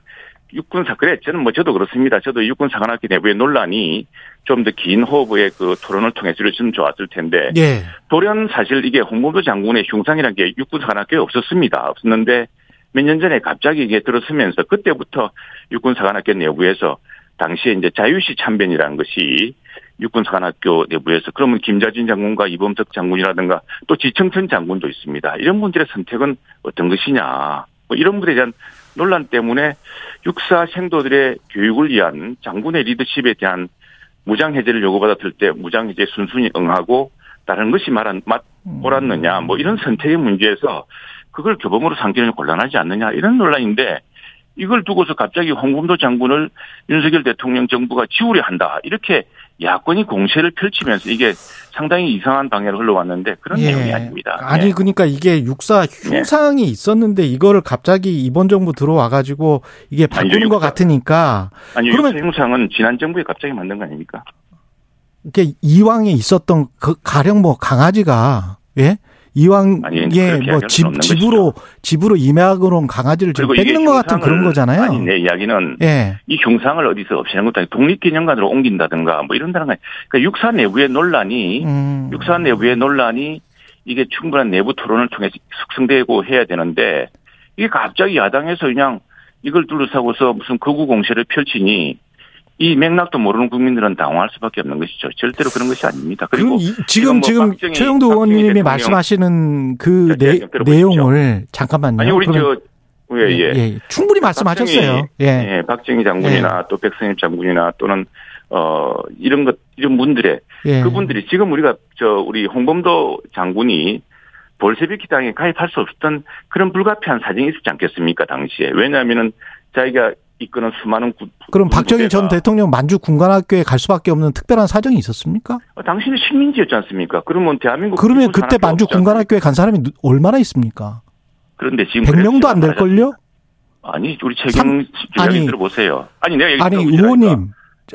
육군사 그래 저는 뭐 저도 그렇습니다. 저도 육군 사관학교 내부의 논란이 좀 더 긴 호흡의 그 토론을 통해서 이루어지면 좋았을 텐데 예. 돌연 사실 이게 홍범도 장군의 흉상이라는 게 육군 사관학교에 없었습니다. 없었는데 몇 년 전에 갑자기 이게 들어서면서 그때부터 육군 사관학교 내부에서 당시에 이제 자유시 참변이라는 것이 육군사관학교 내부에서 그러면 김자진 장군과 이범석 장군이라든가 또 지청천 장군도 있습니다. 이런 분들의 선택은 어떤 것이냐. 뭐 이런 분에 대한 논란 때문에 육사 생도들의 교육을 위한 장군의 리더십에 대한 무장해제를 요구받았을 때 무장해제 순순히 응하고 다른 것이 말한 맛 옳았느냐 뭐 이런 선택의 문제에서 그걸 교범으로 삼기는 곤란하지 않느냐 이런 논란인데 이걸 두고서 갑자기 홍범도 장군을 윤석열 대통령 정부가 지우려 한다 이렇게 야권이 공세를 펼치면서 이게 상당히 이상한 방향으로 흘러왔는데 그런 예. 내용이 아닙니다. 아니 예. 그러니까 이게 육사 흉상이 있었는데 이거를 갑자기 이번 정부 들어와 가지고 이게 아니죠, 것. 같으니까 아니 그러면- 육사 형상은 지난 정부에 갑자기 만든 거 아닙니까? 이게 이왕에 있었던 그 가령 뭐 강아지가 예 이왕에 아니, 그렇게 뭐 이야기할 집 수는 없는 집으로 집으로 임야으로 온 강아지를 지금 뺏는 것 같은 그런 거잖아요. 아니 내 이야기는 예. 이 흉상을 어디서 없애는 것도 아니고 독립기념관으로 옮긴다든가 뭐 이런다는 거 그러니까 육사 내부의 논란이 음. 육사 내부의 논란이 이게 충분한 내부 토론을 통해서 숙성되고 해야 되는데 이게 갑자기 야당에서 그냥 이걸 둘러싸고서 무슨 거구 공세를 펼치니 이 맥락도 모르는 국민들은 당황할 수밖에 없는 것이죠. 절대로 그런 것이 아닙니다. 그리고 이- 지금 지금 뭐 최영도 의원님이 말씀하시는 그 내, 들어보십시오. 내용을 잠깐만요. 아니 우리 저 예, 예. 충분히 말씀하셨어요. 박정희, 예. 예, 박정희 장군이나 또 백성엽 장군이나 또는 어 이런 것 이런 분들의 예. 그분들이 지금 우리가 저 우리 홍범도 장군이 볼세비키 당에 가입할 수 없었던 그런 불가피한 사정이 있었지 않겠습니까 당시에 왜냐하면은 자기가 이끄는 수많은 구, 그럼 박정희 전 대통령 만주 군관학교에 갈 수밖에 없는 특별한 사정이 있었습니까? 어, 당신은 식민지였지 않습니까? 그러면 대한민국 그러면 그때 만주? 군관학교에 간 사람이 누- 얼마나 있습니까? 그런데 지금 100명도 그래서 안될 걸요? 아니 우리 최경 아니, 이야기 들어보세요. 아니 내가 얘기 아니. 의원님,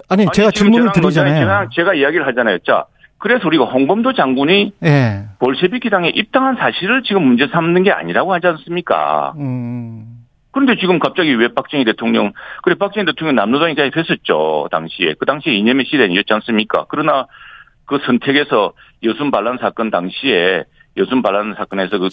아니, 제가 지금 질문을 드리잖아요. 제가, 제가 이야기를 하잖아요. 자, 그래서 우리가 홍범도 장군이 예. 볼셰비키 당에 입당한 사실을 지금 문제 삼는 게 아니라고 하지 않습니까? 음. 그런데 지금 갑자기 왜 박정희 대통령, 그래, 박정희 대통령 남로당에 가입했었죠, 당시에. 그 당시에 이념의 시대였지 않습니까? 그러나 그 선택에서 여순 반란 사건 당시에 여순 반란 사건에서 그,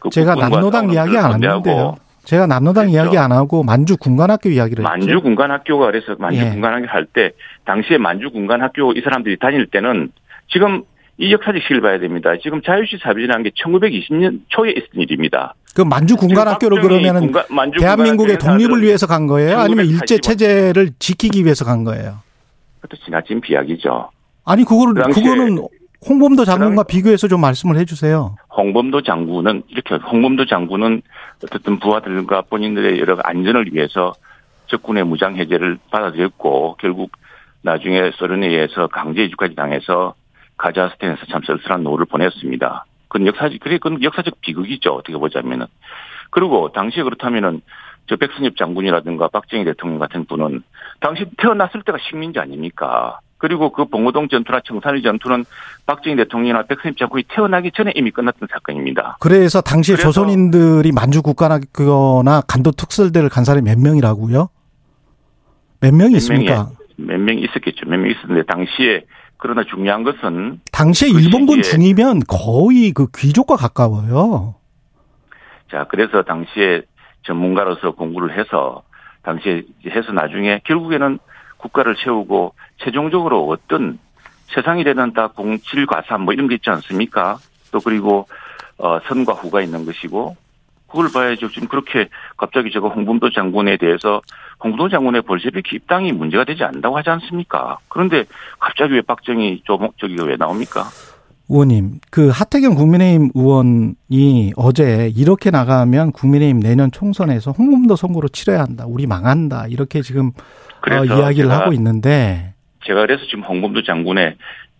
그 제가 싸우는 이야기 안 반대하고 했는데요. 제가 남로당 그랬죠. 이야기 안 하고 만주 군관학교 이야기를 했죠. 만주 군관학교가 그래서 만주 예. 군관학교 할 때 당시에 만주 군관학교 이 사람들이 다닐 때는 지금 이 역사적 시를 봐야 됩니다. 지금 자유시 사비라는 게 1920년 초에 있었던 일입니다. 그 만주 군관학교를 지금 박정희 그러면은 대한민국의 독립을 위해서 간 거예요? 아니면 1980 일제 체제를 지키기 위해서 간 거예요? 그것도 지나친 비약이죠. 아니 그거를 그 그거는 홍범도 장군과 그 비교해서 좀 말씀을 해주세요. 홍범도 장군은 이렇게 홍범도 장군은 어쨌든 부하들과 본인들의 여러 안전을 위해서 적군의 무장 해제를 받아들였고 결국 나중에 소련에 의해서 강제 이주까지 당해서 카자흐스탄에서 참 쓸쓸한 노후를 보냈습니다. 그건 역사적 그래 그건 역사적 비극이죠 어떻게 보자면은 그리고 당시에 그렇다면은 저 백선엽 장군이라든가 박정희 대통령 같은 분은 당시 태어났을 때가 식민지 아닙니까? 그리고 그 봉오동 전투나 청산리 전투는 박정희 대통령이나 백승엽 장군이 태어나기 전에 이미 끝났던 사건입니다. 그래서 당시에 그래서- 조선인들이 만주 국관학교나 간도 특설대를 간 사람이 몇 명이라고요? 몇 명이 몇 있습니까? 몇 명 있었겠죠. 몇 명 있었는데 당시에 그러나 중요한 것은 당시에 그 일본군 중이면 거의 그 귀족과 가까워요. 자 그래서 당시에 전문가로서 공부를 해서 당시에 해서 나중에 결국에는 국가를 세우고 최종적으로 어떤 세상이 되는 다 공칠 과산 뭐 이런 게 있지 않습니까? 또 그리고 어 선과 후가 있는 것이고 그걸 봐야죠. 지금 그렇게 갑자기 제가 홍범도 장군에 대해서 홍범도 장군의 볼셰비키 입당이 문제가 되지 않는다고 하지 않습니까? 그런데 갑자기 왜 박정희 조목 저기가 왜 나옵니까? 의원님, 그 하태경 국민의힘 의원이 어제 이렇게 나가면 국민의힘 내년 총선에서 홍범도 선거로 치러야 한다. 우리 망한다. 이렇게 지금 어, 이야기를 하고 있는데 제가 그래서 지금 홍범도 장군의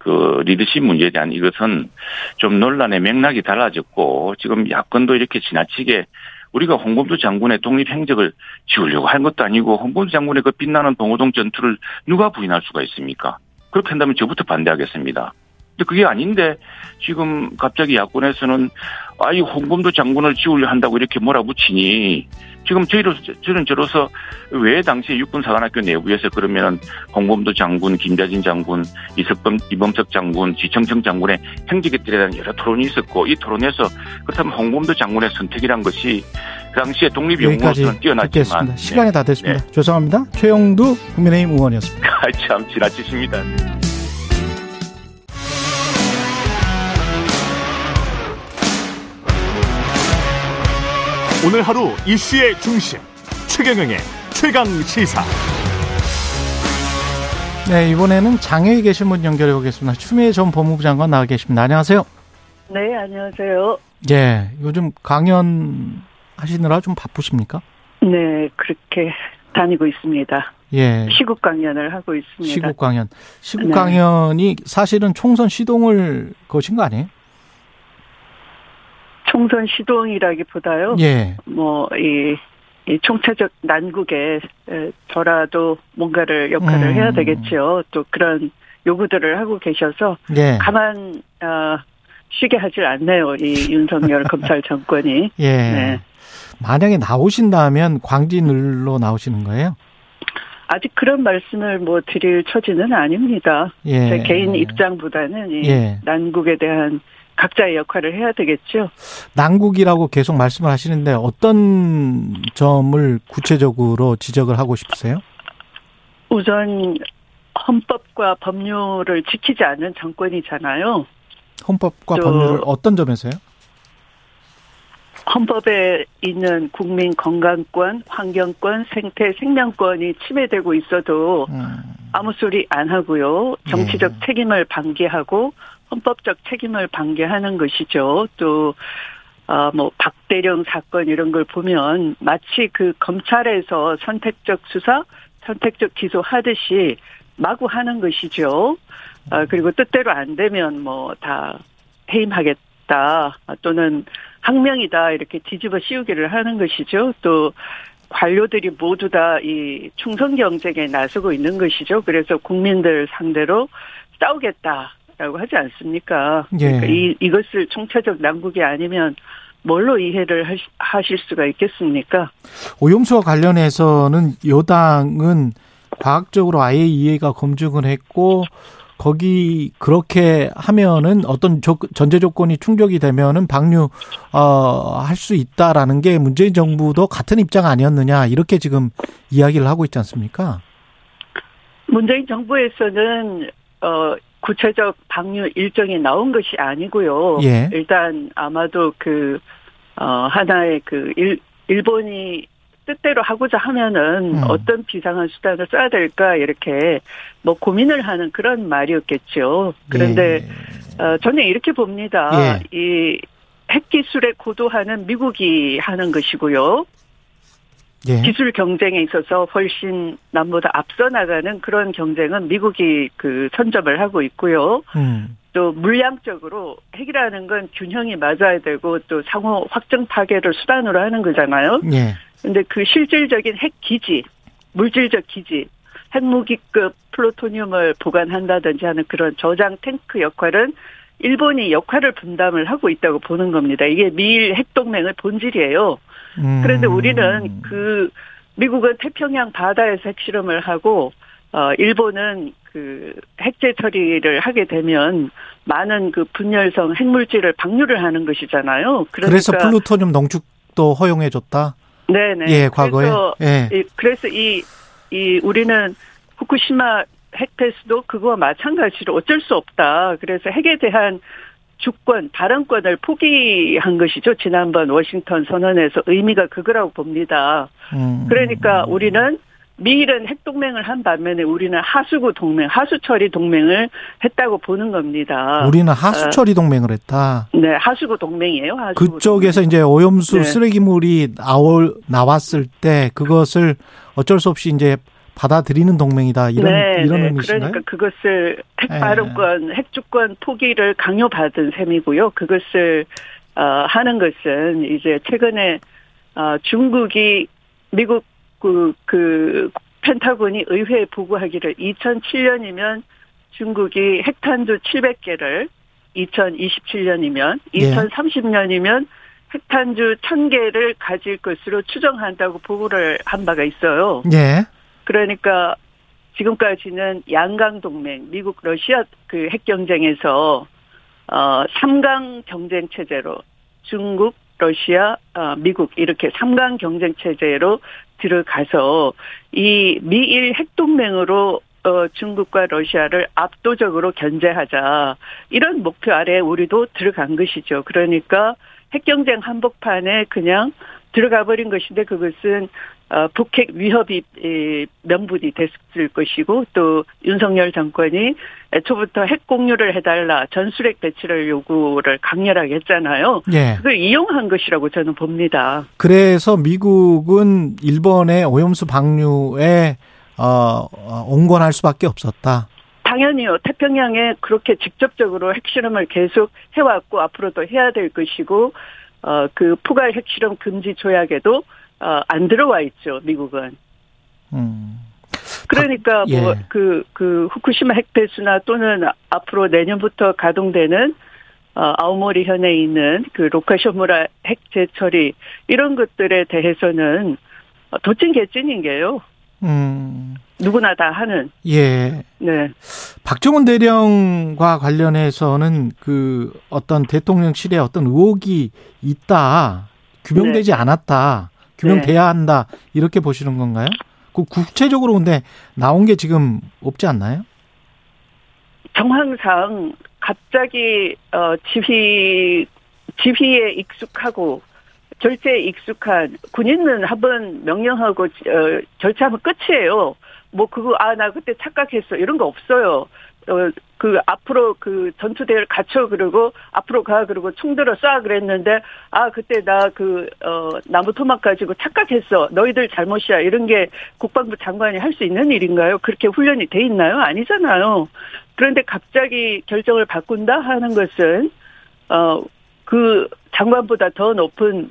그 리더십 문제에 대한 이것은 좀 논란의 맥락이 달라졌고 지금 야권도 이렇게 지나치게 우리가 홍범도 장군의 독립 행적을 지우려고 한 것도 아니고 홍범도 장군의 그 빛나는 봉오동 전투를 누가 부인할 수가 있습니까? 그렇게 한다면 저부터 반대하겠습니다. 근데 그게 아닌데 지금 갑자기 야권에서는 아이 홍범도 장군을 지우려 한다고 이렇게 몰아붙이니 지금 저희로서 저는 저로서 왜 당시 육군사관학교 내부에서 그러면은 홍범도 장군, 김자진 장군, 이석범, 이범석 장군, 지청청 장군의 행적에 대한 여러 토론이 있었고 이 토론에서 그렇다면 홍범도 장군의 선택이란 것이 그 당시에 독립 영웅으로서는 뛰어났지만 듣겠습니다. 시간이 다 됐습니다. 네. 죄송합니다. 최영두 국민의힘 의원이었습니다. 아, 참 지나치십니다. 오늘 하루 이슈의 중심 최경영의 최강 시사 네, 이번에는 장애에 계신 분 연결해 보겠습니다. 추미애 전 법무부 장관 나와 계십니다. 안녕하세요. 네, 안녕하세요. 예, 요즘 강연 하시느라 좀 바쁘십니까? 네, 그렇게 다니고 있습니다. 예. 시국 강연을 하고 있습니다. 시국 강연. 시국 네. 강연이 사실은 총선 시동을 거신 거 아니에요? 총선 시동이라기보다요. 예. 뭐이 이 총체적 난국에 저라도 뭔가를 역할을 음. 해야 되겠죠. 또 그런 요구들을 하고 계셔서 예. 가만 어, 쉬게 하질 않네요. 이 윤석열 검찰 정권이. 예. 네. 만약에 나오신다면 광진을로 나오시는 거예요? 아직 그런 말씀을 뭐 드릴 처지는 아닙니다. 예. 제 개인 입장보다는 이 예. 난국에 대한 각자의 역할을 해야 되겠죠. 난국이라고 계속 말씀을 하시는데 어떤 점을 구체적으로 지적을 하고 싶으세요? 우선 헌법과 법률을 지키지 않는 정권이잖아요. 헌법과 법률을 어떤 점에서요? 헌법에 있는 국민 건강권, 환경권, 생태, 생명권이 침해되고 있어도 음. 아무 소리 안 하고요. 정치적 네. 책임을 방기하고 헌법적 책임을 방기하는 것이죠. 또, 어, 뭐, 박대령 사건 이런 걸 보면 마치 그 검찰에서 선택적 수사, 선택적 기소 하듯이 마구 하는 것이죠. 어, 그리고 뜻대로 안 되면 뭐 다 해임하겠다 또는 항명이다 이렇게 뒤집어 씌우기를 하는 것이죠. 또 관료들이 모두 다 이 충성 경쟁에 나서고 있는 것이죠. 그래서 국민들 상대로 싸우겠다 라고 하지 않습니까? 예. 그러니까 이 이것을 총체적 난국이 아니면 뭘로 이해를 하실 수가 있겠습니까? 오염수와 관련해서는 여당은 과학적으로 아예 이해가 검증을 했고 거기 그렇게 하면은 어떤 조, 전제 조건이 충족이 되면은 방류 어 할 수 있다라는 게 문재인 정부도 같은 입장 아니었느냐 이렇게 지금 이야기를 하고 있지 않습니까? 문재인 정부에서는 어 구체적 방류 일정이 나온 것이 아니고요. 예. 일단 아마도 그 어 하나의 그 일, 일본이 뜻대로 하고자 하면은 음. 어떤 비상한 수단을 써야 될까 이렇게 뭐 고민을 하는 그런 말이었겠죠. 그런데 예. 어, 저는 이렇게 봅니다. 예. 이 핵기술에 고도하는 미국이 하는 것이고요. 예. 기술 경쟁에 있어서 훨씬 남보다 앞서 나가는 그런 경쟁은 미국이 그 선점을 하고 있고요. 음. 또 물량적으로 핵이라는 건 균형이 맞아야 되고 또 상호 확정 파괴를 수단으로 하는 거잖아요. 예. 근데 그 실질적인 핵 기지, 물질적 기지, 핵무기급 플루토늄을 보관한다든지 하는 그런 저장 탱크 역할은 일본이 역할을 분담을 하고 있다고 보는 겁니다. 이게 미일 핵동맹의 본질이에요. 음. 그런데 우리는 그 미국은 태평양 바다에서 핵실험을 하고 어 일본은 그 핵재 처리를 하게 되면 많은 그 분열성 핵물질을 방류를 하는 것이잖아요. 그러니까 그래서 플루토늄 농축도 허용해 줬다. 네네. 예, 과거에. 그래서, 예. 그래서 이, 이, 우리는 후쿠시마 핵폐수도 그거와 마찬가지로 어쩔 수 없다. 그래서 핵에 대한 주권, 발언권을 포기한 것이죠. 지난번 워싱턴 선언에서 의미가 그거라고 봅니다. 음. 그러니까 우리는 미일은 핵동맹을 한 반면에 우리는 하수구 동맹, 하수처리 동맹을 했다고 보는 겁니다. 우리는 하수처리 어. 동맹을 했다. 네, 하수구 동맹이에요. 하수구 그쪽에서 동맹. 이제 오염수 네. 쓰레기물이 나올 나왔을 때 그것을 어쩔 수 없이 이제 받아들이는 동맹이다 이런 네, 이런 네. 의미신가요? 그러니까 그것을 핵발효권, 네. 핵주권 포기를 강요받은 셈이고요. 그것을 어, 하는 것은 이제 최근에 어, 중국이 미국 그, 그, 펜타곤이 의회에 보고하기를 2007년이면 중국이 핵탄두 700개를 2027년이면 예. 2030년이면 핵탄두 1000개를 가질 것으로 추정한다고 보고를 한 바가 있어요. 예. 그러니까 지금까지는 양강 동맹, 미국 러시아 그 핵 경쟁에서 어 3강 경쟁 체제로 중국, 러시아, 어, 미국 이렇게 3강 경쟁 체제로 들어가서 이 미일 핵 동맹으로 어, 중국과 러시아를 압도적으로 견제하자 이런 목표 아래 우리도 들어간 것이죠. 그러니까 핵경쟁 한복판에 그냥 들어가 버린 것인데 그것은 어, 북핵 위협이 명분이 됐을 것이고 또 윤석열 정권이 애초부터 핵 공유를 해달라 전술핵 배치를 요구를 강렬하게 했잖아요. 예. 그걸 이용한 것이라고 저는 봅니다. 그래서 미국은 일본의 오염수 방류에 어, 어 온건할 수밖에 없었다. 당연히요. 태평양에 그렇게 직접적으로 핵실험을 계속 해왔고 앞으로도 해야 될 것이고 어, 그 포괄 핵실험 금지 조약에도 어, 안 들어와 있죠. 미국은. 음. 그러니까 예. 뭐그그 그 후쿠시마 핵폐수나 또는 앞으로 내년부터 가동되는 어, 아오모리 현에 있는 그 로카쇼무라 핵 재처리 이런 것들에 대해서는 도찐 개찐인 게요. 음. 누구나 다 하는. 예. 네. 박정훈 대령과 관련해서는 그 어떤 대통령실에 어떤 의혹이 있다. 규명되지 네. 않았다. 규명돼야 네. 한다. 이렇게 보시는 건가요? 그 구체적으로 근데 나온 게 지금 없지 않나요? 정황상 갑자기 어 지휘 지휘에 익숙하고 절제에 익숙한 군인은 한 번 명령하고 어, 절차하면 끝이에요. 뭐 그거 아 나 그때 착각했어 이런 거 없어요. 어, 그 앞으로 그 전투대를 갖춰 그러고 앞으로 가 그러고 총 들어 쏴 그랬는데 아 그때 나 그 어 나무 토막 가지고 착각했어 너희들 잘못이야 이런 게 국방부 장관이 할 수 있는 일인가요? 그렇게 훈련이 돼 있나요? 아니잖아요. 그런데 갑자기 결정을 바꾼다 하는 것은 어 그 장관보다 더 높은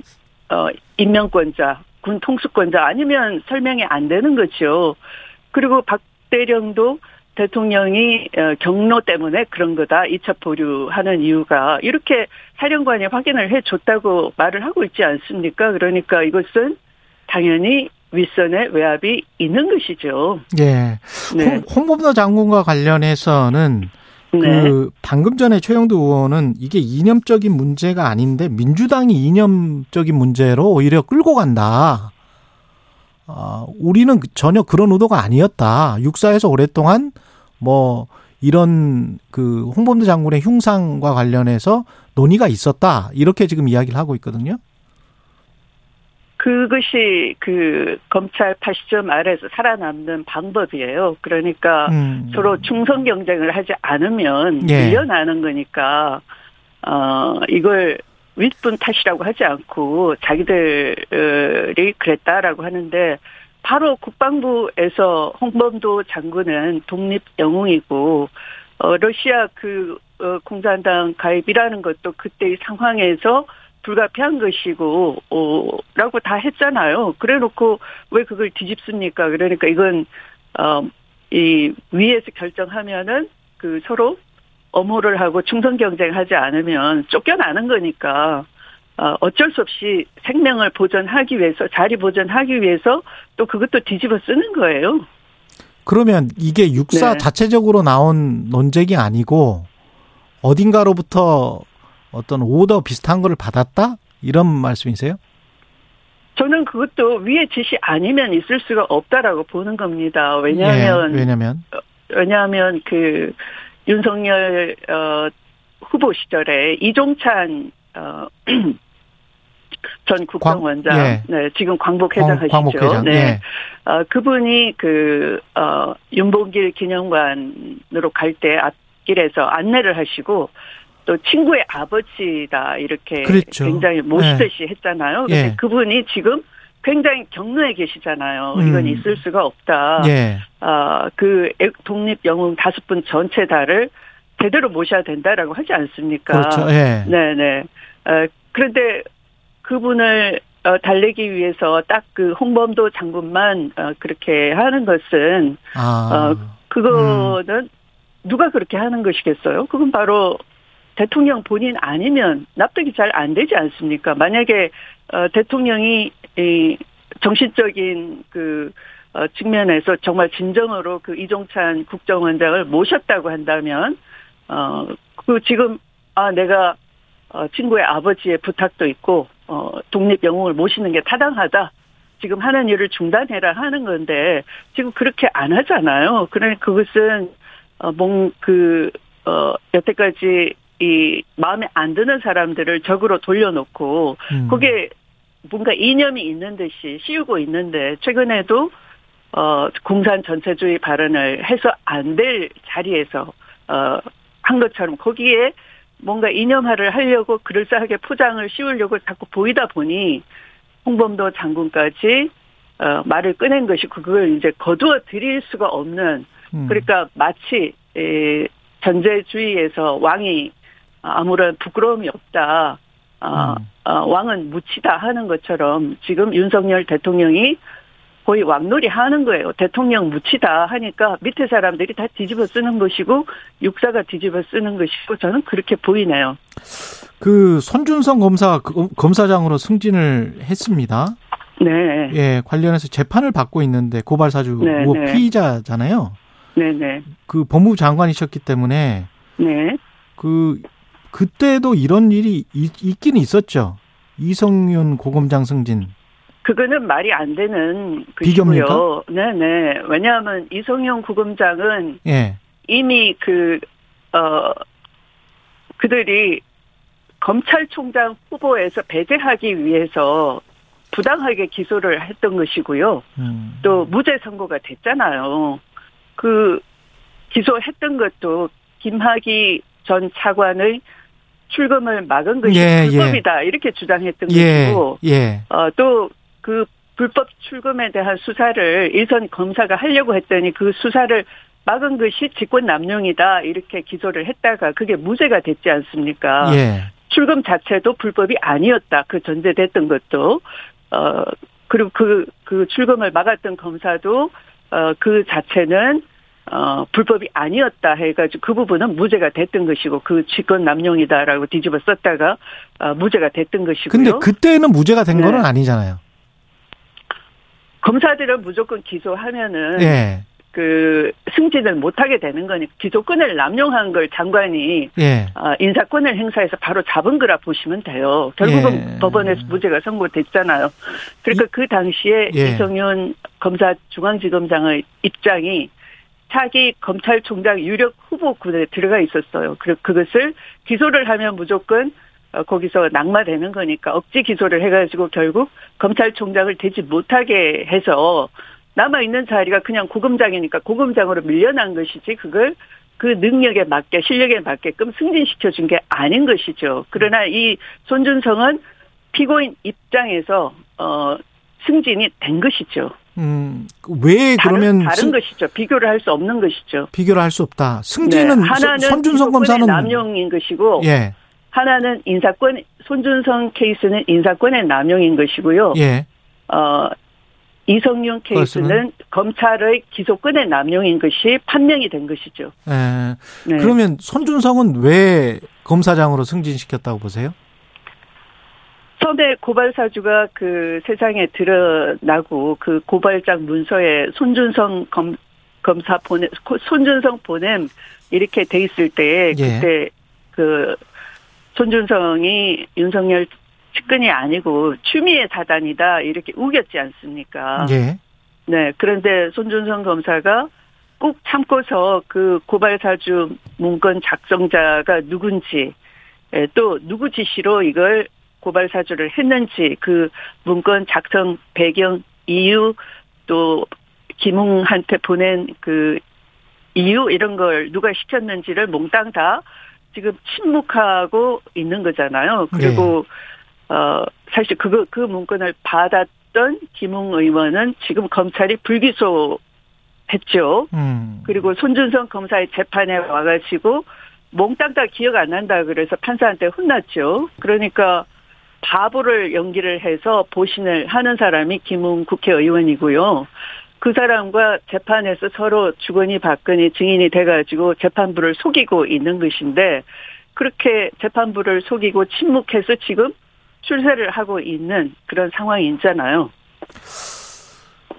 어 임명권자 군 통수권자 아니면 설명이 안 되는 거죠. 그리고 박 대령도 대통령이 어, 경로 때문에 그런 거다. 2차 보류하는 이유가 이렇게 사령관이 확인을 해줬다고 말을 하고 있지 않습니까? 그러니까 이것은 당연히 윗선의 외압이 있는 것이죠. 예. 네. 홍범도 장군과 관련해서는 네. 그 방금 전에 최영도 의원은 이게 이념적인 문제가 아닌데 민주당이 이념적인 문제로 오히려 끌고 간다. 어, 우리는 전혀 그런 의도가 아니었다. 육사에서 오랫동안 뭐 이런 그 홍범도 장군의 흉상과 관련해서 논의가 있었다. 이렇게 지금 이야기를 하고 있거든요. 그것이 그 검찰 파시점 아래에서 살아남는 방법이에요. 그러니까 음. 서로 충성 경쟁을 하지 않으면 예. 밀려나는 거니까 어 이걸 윗분 탓이라고 하지 않고 자기들이 그랬다라고 하는데 바로 국방부에서 홍범도 장군은 독립 영웅이고 어 러시아 그 어, 공산당 가입이라는 것도 그때의 상황에서 불가피한 것이고 어 라고 다 했잖아요. 그래놓고 왜 그걸 뒤집습니까? 그러니까 이건 어 이 위에서 결정하면은 그 서로 엄호를 하고 충성 경쟁하지 않으면 쫓겨나는 거니까 어, 어쩔 수 없이 생명을 보존하기 위해서 자리 보존하기 위해서 또 그것도 뒤집어 쓰는 거예요. 그러면 이게 육사 네. 자체적으로 나온 논쟁이 아니고 어딘가로부터 어떤 오더 비슷한 거를 받았다 이런 말씀이세요? 저는 그것도 위의 지시 아니면 있을 수가 없다라고 보는 겁니다. 왜냐하면 예, 왜냐하면 어, 왜냐하면 그 윤석열 어, 후보 시절에 이종찬 어, 전 국정원장, 예. 네, 지금 광복회장 광, 하시죠. 네. 예. 어, 그분이 그, 어, 윤봉길 기념관으로 갈 때 앞길에서 안내를 하시고 또 친구의 아버지다 이렇게 그랬죠. 굉장히 모시듯이 예. 했잖아요. 근데 예. 그분이 지금 굉장히 경로에 계시잖아요. 음. 이건 있을 수가 없다. 예. 어, 그 독립 영웅 다섯 분 전체 다를 제대로 모셔야 된다라고 하지 않습니까? 그렇죠. 예. 네네. 어, 그런데 그분을 어, 달래기 위해서 딱 그 홍범도 장군만 어, 그렇게 하는 것은 아. 어, 그거는 음. 누가 그렇게 하는 것이겠어요? 그건 바로 대통령 본인 아니면 납득이 잘 안 되지 않습니까? 만약에 어, 대통령이 이 정신적인 그 어, 측면에서 정말 진정으로 그 이종찬 국정원장을 모셨다고 한다면 어그 지금 아 내가 어, 친구의 아버지의 부탁도 있고 어 독립 영웅을 모시는 게 타당하다. 지금 하는 일을 중단해라 하는 건데 지금 그렇게 안 하잖아요. 그러니 그것은 어 뭔 그 어, 여태까지 이 마음에 안 드는 사람들을 적으로 돌려놓고 음. 그게 뭔가 이념이 있는 듯이 씌우고 있는데 최근에도 어 공산 전체주의 발언을 해서 안 될 자리에서 어한 것처럼 거기에 뭔가 이념화를 하려고 그럴싸하게 포장을 씌우려고 자꾸 보이다 보니 홍범도 장군까지 어, 말을 꺼낸 것이 그걸 이제 거두어 드릴 수가 없는 음. 그러니까 마치 에, 전제주의에서 왕이 아무런 부끄러움이 없다. 어, 음. 어, 왕은 무치다 하는 것처럼 지금 윤석열 대통령이 거의 왕놀이 하는 거예요. 대통령 무치다 하니까 밑에 사람들이 다 뒤집어 쓰는 것이고 육사가 뒤집어 쓰는 것이고 저는 그렇게 보이네요. 그 손준성 검사 검사장으로 승진을 했습니다. 네. 예, 관련해서 재판을 받고 있는데 고발 사주 네, 네. 피의자잖아요. 네, 네. 그 법무부 장관이셨기 때문에 네. 그 그때도 이런 일이 있, 긴 있었죠. 이성윤 고검장 승진. 그거는 말이 안 되는 비교입니까? 네네. 왜냐하면 이성윤 고검장은 예. 이미 그, 어, 그들이 검찰총장 후보에서 배제하기 위해서 부당하게 기소를 했던 것이고요. 음. 또 무죄 선고가 됐잖아요. 그 기소했던 것도 김학의 전 차관의 출금을 막은 것이 예, 예. 불법이다 예. 이렇게 주장했던 예, 것이고 예. 어, 또 그 불법 출금에 대한 수사를 일선 검사가 하려고 했더니 그 수사를 막은 것이 직권 남용이다 이렇게 기소를 했다가 그게 무죄가 됐지 않습니까? 예. 출금 자체도 불법이 아니었다 그 전제됐던 것도 어 그리고 그그 그 출금을 막았던 검사도 어그 자체는 어, 불법이 아니었다 해가지고 그 부분은 무죄가 됐던 것이고 그 직권 남용이다라고 뒤집어 썼다가 어, 무죄가 됐던 것이고요. 근데 그때는 무죄가 된 네. 거는 아니잖아요. 검사들은 무조건 기소하면은 예. 그 승진을 못하게 되는 거니 기소권을 남용한 걸 장관이 예. 어, 인사권을 행사해서 바로 잡은 거라 보시면 돼요. 결국은 예. 법원에서 무죄가 선고됐잖아요. 그러니까 이, 그 당시에 예. 이성윤 검사 중앙지검장의 입장이 자기 검찰총장 유력 후보 군에 들어가 있었어요. 그 그것을 기소를 하면 무조건 어, 거기서 낙마되는 거니까 억지 기소를 해가지고 결국 검찰총장을 되지 못하게 해서 남아 있는 자리가 그냥 고검장이니까 고검장으로 밀려난 것이지 그걸 그 능력에 맞게 실력에 맞게끔 승진시켜 준 게 아닌 것이죠. 그러나 이 손준성은 피고인 입장에서 어 승진이 된 것이죠. 음, 왜 그러면 다른, 다른 것이죠. 비교를 할 수 없는 것이죠. 비교를 할 수 없다. 승진은 네, 하나는 손준성 검사는 남용인 것이고 예. 하나는 인사권 손준성 케이스는 인사권의 남용인 것이고요. 예. 어 이성윤 케이스는 그렇으면? 검찰의 기소권의 남용인 것이 판명이 된 것이죠. 예. 네. 그러면 손준성은 왜 검사장으로 승진시켰다고 보세요? 처음에 고발 사주가 그 세상에 드러나고 그 고발장 문서에 손준성 검, 검사 보내 손준성 보냄 이렇게 돼 있을 때 예. 그때 그 손준성이 윤석열 측근이 아니고 추미애 사단이다 이렇게 우겼지 않습니까? 예. 네. 그런데 손준성 검사가 꼭 참고서 그 고발 사주 문건 작성자가 누군지 또 누구 지시로 이걸 고발 사주를 했는지 그 문건 작성 배경 이유 또 김웅한테 보낸 그 이유 이런 걸 누가 시켰는지를 몽땅 다 지금 침묵하고 있는 거잖아요. 그리고 네. 어 사실 그거 그 문건을 받았던 김웅 의원은 지금 검찰이 불기소 했죠. 음. 그리고 손준성 검사의 재판에 와가지고 몽땅 다 기억 안 난다 그래서 판사한테 혼났죠. 그러니까 바보를 연기를 해서 보신을 하는 사람이 김웅 국회의원이고요. 그 사람과 재판에서 서로 주거니 받거니 증인이 돼가지고 재판부를 속이고 있는 것인데 그렇게 재판부를 속이고 침묵해서 지금 출세를 하고 있는 그런 상황이 있잖아요.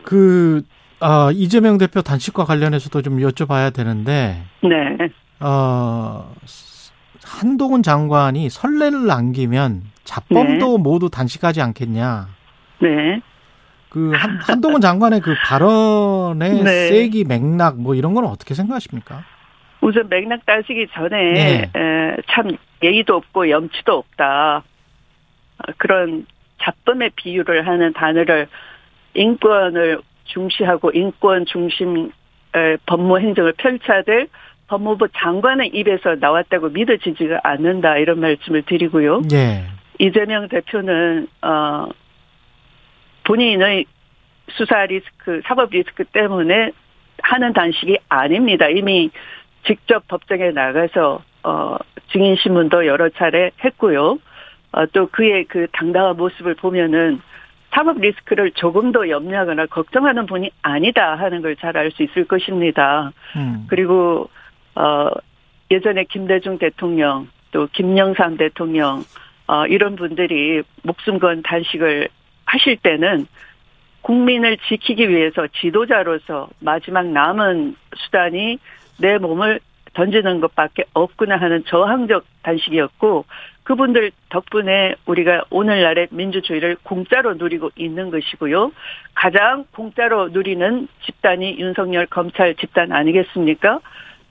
그, 아, 이재명 대표 단식과 관련해서도 좀 여쭤봐야 되는데. 네. 어, 한동훈 장관이 선례를 남기면 자범도 네. 모두 단식하지 않겠냐. 네. 그 한, 한동훈 장관의 그 발언의 네. 세기 맥락 뭐 이런 건 어떻게 생각하십니까? 우선 맥락 따지기 전에 네. 에, 참 예의도 없고 염치도 없다. 그런 자범의 비유를 하는 단어를 인권을 중시하고 인권 중심 법무 행정을 펼쳐야 될 법무부 장관의 입에서 나왔다고 믿어지지가 않는다 이런 말씀을 드리고요. 예. 이재명 대표는 어 본인의 수사 리스크, 사법 리스크 때문에 하는 단식이 아닙니다. 이미 직접 법정에 나가서 어 증인 신문도 여러 차례 했고요. 어, 또 그의 그 당당한 모습을 보면은 사법 리스크를 조금 더 염려하거나 걱정하는 분이 아니다 하는 걸 잘 알 수 있을 것입니다. 음. 그리고 어 예전에 김대중 대통령 또 김영삼 대통령 어 이런 분들이 목숨 건 단식을 하실 때는 국민을 지키기 위해서 지도자로서 마지막 남은 수단이 내 몸을 던지는 것밖에 없구나 하는 저항적 단식이었고 그분들 덕분에 우리가 오늘날의 민주주의를 공짜로 누리고 있는 것이고요. 가장 공짜로 누리는 집단이 윤석열 검찰 집단 아니겠습니까?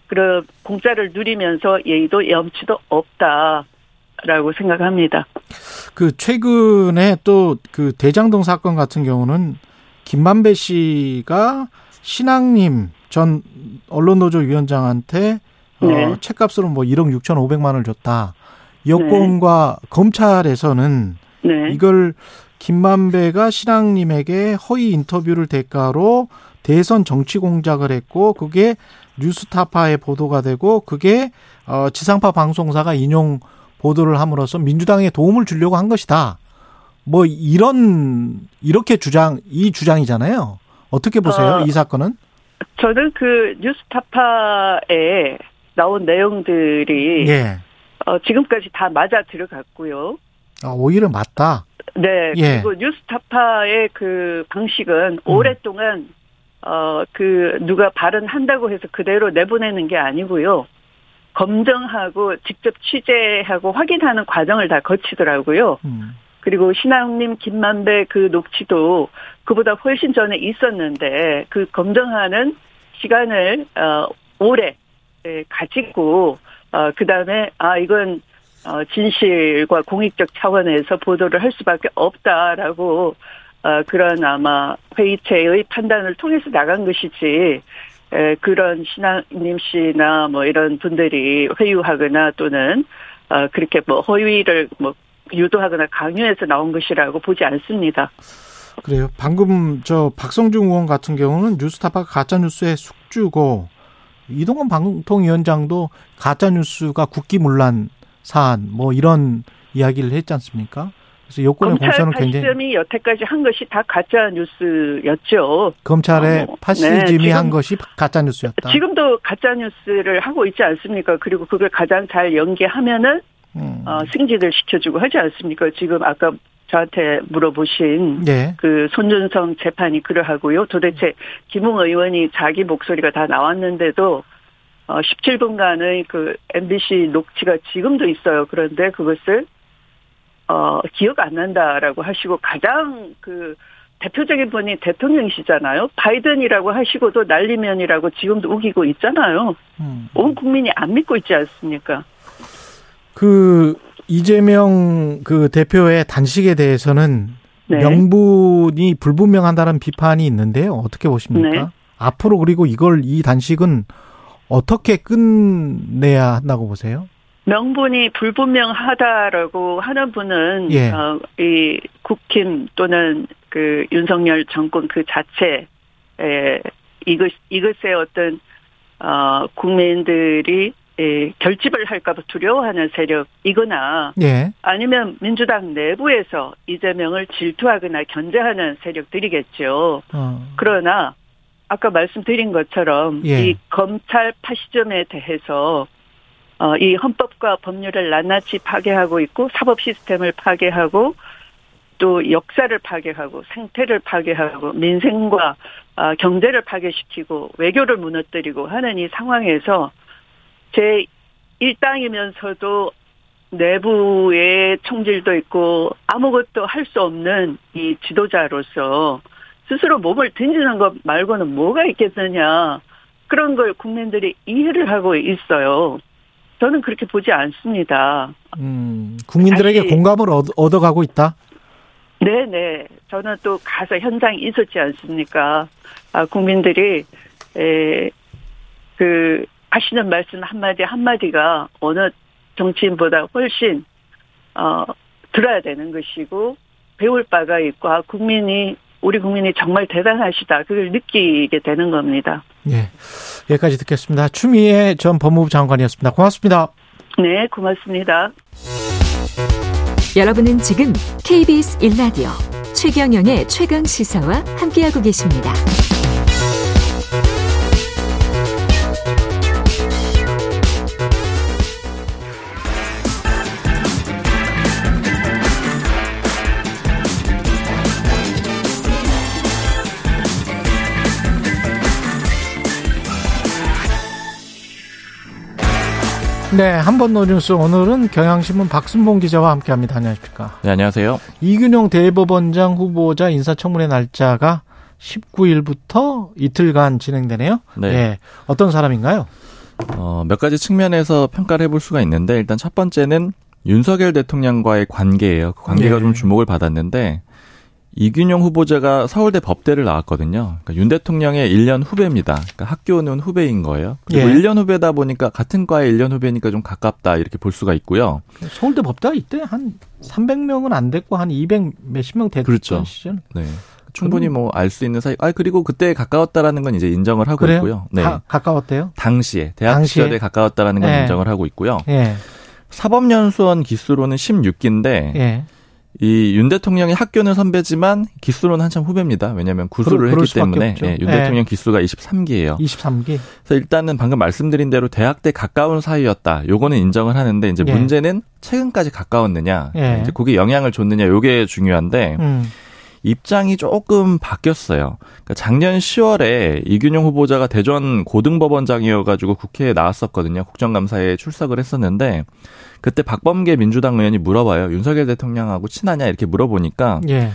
그런 공짜를 누리면서 예의도 염치도 없다 라고 생각합니다. 그 최근에 또 그 대장동 사건 같은 경우는 김만배 씨가 신앙님 전 언론노조 위원장한테 어, 네. 어, 책값으로 뭐 1억 6천5백만 원을 줬다. 여권과 네. 검찰에서는 네. 이걸 김만배가 신앙님에게 허위 인터뷰를 대가로 대선 정치 공작을 했고 그게 뉴스타파에 보도가 되고 그게 어 지상파 방송사가 인용 보도를 함으로써 민주당에 도움을 주려고 한 것이다. 뭐 이런 이렇게 주장 이 주장이잖아요. 어떻게 보세요? 어, 이 사건은? 저는 그 뉴스타파에 나온 내용들이 예. 어, 지금까지 다 맞아 들어갔고요. 아, 오히려 맞다. 네. 예. 그리고 뉴스타파의 그 방식은 음. 오랫동안 어, 그 누가 발언한다고 해서 그대로 내보내는 게 아니고요. 검증하고 직접 취재하고 확인하는 과정을 다 거치더라고요. 음. 그리고 신앙님 김만배 그 녹취도 그보다 훨씬 전에 있었는데 그 검증하는 시간을 어 오래 예, 가지고 어 그다음에 아 이건 어 진실과 공익적 차원에서 보도를 할 수밖에 없다라고 어 그런 아마 회의체의 판단을 통해서 나간 것이지 에, 그런 신앙님 씨나 뭐 이런 분들이 회유하거나 또는 어 그렇게 뭐 허위를 뭐 유도하거나 강요해서 나온 것이라고 보지 않습니다. 그래요. 방금 저 박성중 의원 같은 경우는 뉴스타파 가짜 뉴스의 숙주고 이동건 방통위원장도 가짜 뉴스가 국기문란 사안 뭐 이런 이야기를 했지 않습니까? 그래서 여권의 공천은 굉장히 검찰 여태까지 한 것이 다 가짜 뉴스였죠. 검찰의 어, 뭐, 파시즘이 네, 한 것이 가짜 뉴스였다. 지금도 가짜 뉴스를 하고 있지 않습니까? 그리고 그걸 가장 잘 연계하면은 음. 어, 승진을 시켜주고 하지 않습니까? 지금 아까 저한테 물어보신 네. 그 손준성 재판이 그러하고요. 도대체 김웅 의원이 자기 목소리가 다 나왔는데도 어 17분간의 그 MBC 녹취가 지금도 있어요. 그런데 그것을 어 기억 안 난다라고 하시고 가장 그 대표적인 분이 대통령이시잖아요. 바이든이라고 하시고도 난리면이라고 지금도 우기고 있잖아요. 음. 온 국민이 안 믿고 있지 않습니까? 그 이재명 그 대표의 단식에 대해서는 네. 명분이 불분명한다는 비판이 있는데요. 어떻게 보십니까? 네. 앞으로 그리고 이걸 이 단식은 어떻게 끝내야 한다고 보세요? 명분이 불분명하다라고 하는 분은 예. 어, 이 국힘 또는 그 윤석열 정권 그 자체에 이것 이것의 어떤 어 국민들이 예, 결집을 할까봐 두려워하는 세력이거나 예. 아니면 민주당 내부에서 이재명을 질투하거나 견제하는 세력들이겠죠. 어. 그러나 아까 말씀드린 것처럼 예. 이 검찰 파시즘에 대해서 어, 이 헌법과 법률을 낱낱이 파괴하고 있고 사법 시스템을 파괴하고 또 역사를 파괴하고 생태를 파괴하고 민생과 어, 경제를 파괴시키고 외교를 무너뜨리고 하는 이 상황에서 제 일당이면서도 내부에 총질도 있고 아무것도 할 수 없는 이 지도자로서 스스로 몸을 던지는 것 말고는 뭐가 있겠느냐. 그런 걸 국민들이 이해를 하고 있어요. 저는 그렇게 보지 않습니다. 음, 국민들에게 다시, 공감을 얻어, 가고 있다? 네네. 저는 또 가서 현장에 있었지 않습니까? 아, 국민들이, 에, 그, 하시는 말씀 한마디 한마디가 어느 정치인보다 훨씬 어 들어야 되는 것이고 배울 바가 있고 아, 국민이 우리 국민이 정말 대단하시다. 그걸 느끼게 되는 겁니다. 예. 여기까지 듣겠습니다. 추미애 전 법무부 장관이었습니다. 고맙습니다. 네, 고맙습니다. 여러분은 지금 KBS 1라디오 최경영의 최강 시사와 함께하고 계십니다. 네, 한번 노뉴스 오늘은 경향신문 박순봉 기자와 함께합니다. 안녕하십니까? 네, 안녕하세요. 이균용 대법원장 후보자 인사청문회 날짜가 19일부터 이틀간 진행되네요. 네. 네. 어떤 사람인가요? 어, 몇 가지 측면에서 평가를 해볼 수가 있는데 일단 첫 번째는 윤석열 대통령과의 관계예요. 그 관계가 네. 좀 주목을 받았는데 이균용 후보자가 서울대 법대를 나왔거든요. 그러니까 윤 대통령의 1년 후배입니다. 그러니까 학교는 후배인 거예요. 그리고 예. 1년 후배다 보니까 같은 과의 1년 후배니까 좀 가깝다 이렇게 볼 수가 있고요. 서울대 법대가 이때 한 300명은 안 됐고 한 200 몇십 명 됐던 그렇죠. 시절. 네. 충분히 뭐 알 수 있는 사이. 아 그리고 그때 가까웠다라는 건 이제 인정을 하고 그래요? 있고요. 네. 가, 가까웠대요? 당시에 대학 당시에? 시절에 가까웠다라는 건 예. 인정을 하고 있고요. 예. 사법연수원 기수로는 16기인데 예. 이 윤 대통령이 학교는 선배지만 기수로는 한참 후배입니다. 왜냐하면 구수를 그럴, 했기 때문에 예, 윤 네. 대통령 기수가 23기예요. 23기. 그래서 일단은 방금 말씀드린 대로 대학 때 가까운 사이였다. 요거는 인정을 하는데 이제 예. 문제는 최근까지 가까웠느냐, 예. 이제 그게 영향을 줬느냐, 요게 중요한데. 음. 입장이 조금 바뀌었어요. 그러니까 작년 10월에 이균용 후보자가 대전 고등법원장이어가지고 국회에 나왔었거든요. 국정감사에 출석을 했었는데 그때 박범계 민주당 의원이 물어봐요. 윤석열 대통령하고 친하냐 이렇게 물어보니까 예.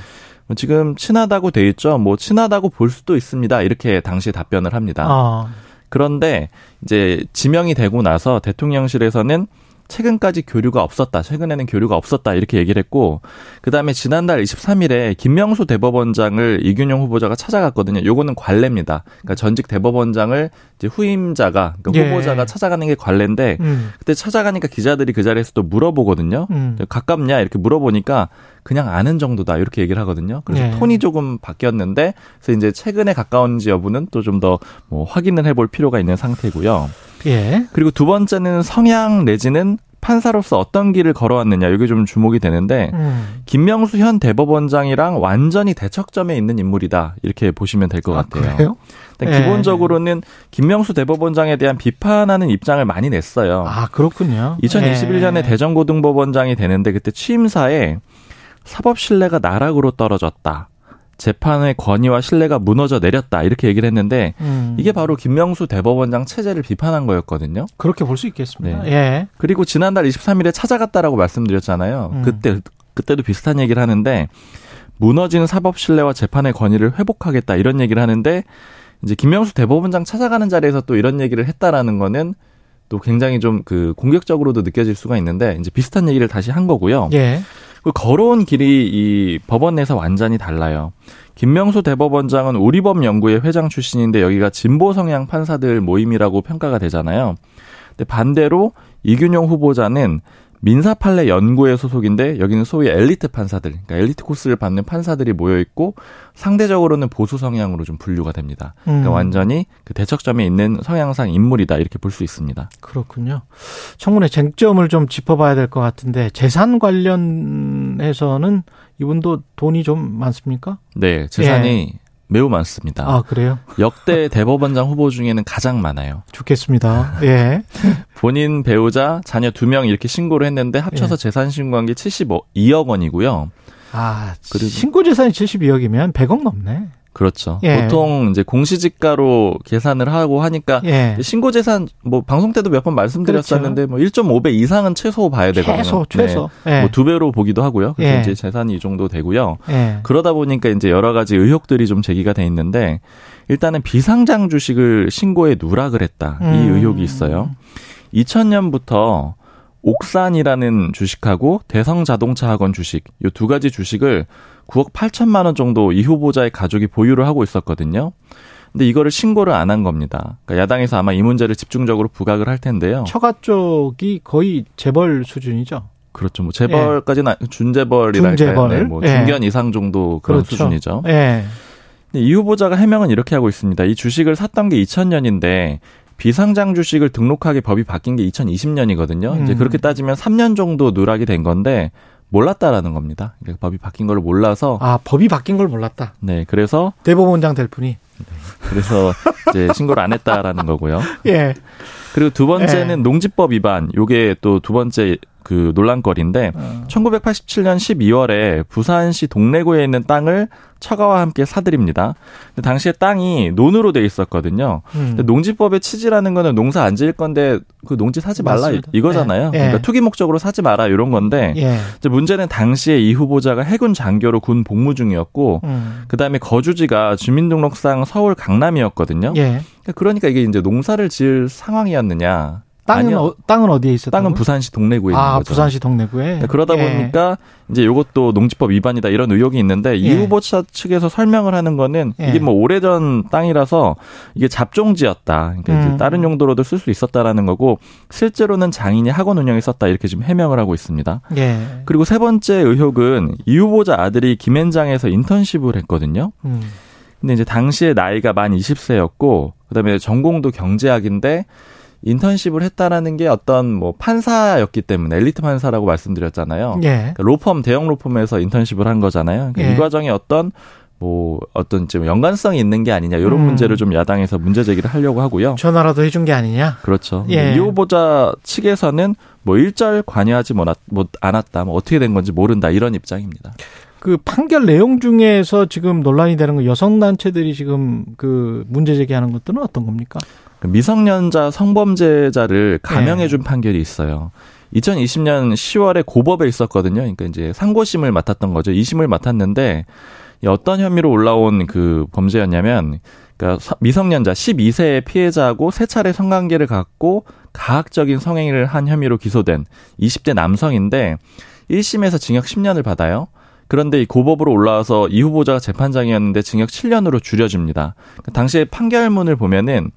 뭐 지금 친하다고 돼 있죠. 뭐 친하다고 볼 수도 있습니다. 이렇게 당시에 답변을 합니다. 아. 그런데 이제 지명이 되고 나서 대통령실에서는 최근까지 교류가 없었다. 최근에는 교류가 없었다. 이렇게 얘기를 했고 그다음에 지난달 23일에 김명수 대법원장을 이균용 후보자가 찾아갔거든요. 요거는 관례입니다. 그러니까 전직 대법원장을 이제 후임자가 그러니까 예. 후보자가 찾아가는 게 관례인데 음. 그때 찾아가니까 기자들이 그 자리에서 또 물어보거든요. 음. 가깝냐 이렇게 물어보니까 그냥 아는 정도다 이렇게 얘기를 하거든요. 그래서 예. 톤이 조금 바뀌었는데 그래서 이제 최근에 가까운지 여부는 또 좀 더 뭐 확인을 해볼 필요가 있는 상태고요. 예. 그리고 두 번째는 성향 내지는 판사로서 어떤 길을 걸어왔느냐 이게 좀 주목이 되는데 음. 김명수 현 대법원장이랑 완전히 대척점에 있는 인물이다 이렇게 보시면 될것 아, 같아요. 그래요? 네. 기본적으로는 김명수 대법원장에 대한 비판하는 입장을 많이 냈어요. 아 그렇군요. 2021년에 예. 대전고등법원장이 되는데 그때 취임사에 사법 신뢰가 나락으로 떨어졌다. 재판의 권위와 신뢰가 무너져 내렸다 이렇게 얘기를 했는데 음. 이게 바로 김명수 대법원장 체제를 비판한 거였거든요. 그렇게 볼 수 있겠습니다. 네. 예. 그리고 지난달 23일에 찾아갔다라고 말씀드렸잖아요. 음. 그때 그때도 비슷한 얘기를 하는데 무너진 사법 신뢰와 재판의 권위를 회복하겠다 이런 얘기를 하는데 이제 김명수 대법원장 찾아가는 자리에서 또 이런 얘기를 했다라는 거는 또 굉장히 좀 그 공격적으로도 느껴질 수가 있는데 이제 비슷한 얘기를 다시 한 거고요. 예. 그 걸어온 길이 이 법원 내에서 완전히 달라요. 김명수 대법원장은 우리법 연구의 회장 출신인데 여기가 진보 성향 판사들 모임이라고 평가가 되잖아요. 근데 반대로 이균용 후보자는 민사 판례 연구회 소속인데 여기는 소위 엘리트 판사들, 그러니까 엘리트 코스를 받는 판사들이 모여 있고 상대적으로는 보수 성향으로 좀 분류가 됩니다. 그러니까 음. 그러니까 완전히 그 대척점에 있는 성향상 인물이다 이렇게 볼 수 있습니다. 그렇군요. 청문회 쟁점을 좀 짚어봐야 될 것 같은데 재산 관련해서는 이분도 돈이 좀 많습니까? 네, 재산이 예. 매우 많습니다. 아, 그래요? 역대 대법원장 후보 중에는 가장 많아요. 좋겠습니다. 예. 본인 배우자, 자녀 두 명 이렇게 신고를 했는데 합쳐서 예. 재산 신고한 게 72억 원이고요. 아, 그리고 신고 재산이 72억이면 100억 넘네. 그렇죠. 예. 보통 이제 공시지가로 계산을 하고 하니까 예. 신고 재산 뭐 방송 때도 몇 번 말씀드렸었는데 그렇죠. 뭐 1.5배 이상은 최소 봐야 되거든요. 최소 최소. 네. 예. 뭐두 배로 보기도 하고요. 그래서 예. 이제 재산이 이 정도 되고요. 예. 그러다 보니까 이제 여러 가지 의혹들이 좀 제기가 돼 있는데 일단은 비상장 주식을 신고에 누락을 했다. 음. 이 의혹이 있어요. 2000년부터 옥산이라는 주식하고 대성 자동차 학원 주식 이 두 가지 주식을 9억 8천만 원 정도 이 후보자의 가족이 보유를 하고 있었거든요. 근데 이거를 신고를 안 한 겁니다. 그러니까 야당에서 아마 이 문제를 집중적으로 부각을 할 텐데요. 처가 쪽이 거의 재벌 수준이죠. 그렇죠. 뭐 재벌까지는 예. 준재벌이랄까요. 준재벌. 네, 뭐 예. 중견 이상 정도 그런 그렇죠. 수준이죠. 예. 이 후보자가 해명은 이렇게 하고 있습니다. 이 주식을 샀던 게 2000년인데 비상장 주식을 등록하게 법이 바뀐 게 2020년이거든요. 음. 이제 그렇게 따지면 3년 정도 누락이 된 건데 몰랐다라는 겁니다. 그러니까 법이 바뀐 걸 몰라서 아 법이 바뀐 걸 몰랐다. 네, 그래서 대법원장 될 뿐이. 네, 그래서 이제 신고를 안 했다라는 거고요. 예. 그리고 두 번째는 예. 농지법 위반. 요게 또 두 번째 그 논란거리인데 어. 1987년 12월에 부산시 동래구에 있는 땅을 처가와 함께 사들입니다. 근데 당시에 땅이 논으로 돼 있었거든요. 음. 농지법의 취지라는 거는 농사 안 지을 건데 그 농지 사지 말라 맞습니다. 이거잖아요. 예. 그러니까 예. 투기 목적으로 사지 마라 이런 건데 예. 이제 문제는 당시에 이 후보자가 해군 장교로 군 복무 중이었고 음. 그다음에 거주지가 주민등록상 서울 강남이었거든요. 예. 그러니까 이게 이제 농사를 지을 상황이었느냐. 땅은 어, 땅은 어디에 있었 땅은 부산시 동래구에 있는 아, 거죠. 부산시 동래구에. 네, 그러다 예. 보니까 이제 이것도 농지법 위반이다 이런 의혹이 있는데 예. 이 후보자 측에서 설명을 하는 거는 예. 이게 뭐 오래전 땅이라서 이게 잡종지였다. 그러니까 음. 이제 다른 용도로도 쓸 수 있었다라는 거고 실제로는 장인이 학원 운영에 썼다 이렇게 지금 해명을 하고 있습니다. 예. 그리고 세 번째 의혹은 이 후보자 아들이 김앤장에서 인턴십을 했거든요. 음. 근데 이제 당시에 나이가 만 20세였고 그다음에 전공도 경제학인데 인턴십을 했다라는 게 어떤 뭐 판사였기 때문에 엘리트 판사라고 말씀드렸잖아요. 예. 그러니까 로펌 대형 로펌에서 인턴십을 한 거잖아요. 그러니까 예. 이 과정에 어떤 뭐 어떤 좀 연관성이 있는 게 아니냐 이런 음. 문제를 좀 야당에서 문제 제기를 하려고 하고요. 전화라도 해준 게 아니냐? 그렇죠. 예. 이 후보자 측에서는 뭐 일절 관여하지 못 않았다, 뭐 어떻게 된 건지 모른다 이런 입장입니다. 그 판결 내용 중에서 지금 논란이 되는 거 여성 단체들이 지금 그 문제 제기하는 것들은 어떤 겁니까? 그 미성년자 성범죄자를 감형해준 네. 판결이 있어요. 2020년 10월에 고법에 있었거든요. 그러니까 이제 상고심을 맡았던 거죠. 2심을 맡았는데 어떤 혐의로 올라온 그 범죄였냐면 그러니까 미성년자 12세의 피해자하고 세 차례 성관계를 갖고 가학적인 성행위를 한 혐의로 기소된 20대 남성인데 1심에서 징역 10년을 받아요. 그런데 이 고법으로 올라와서 이 후보자가 재판장이었는데 징역 7년으로 줄여집니다. 그러니까 당시에 판결문을 보면은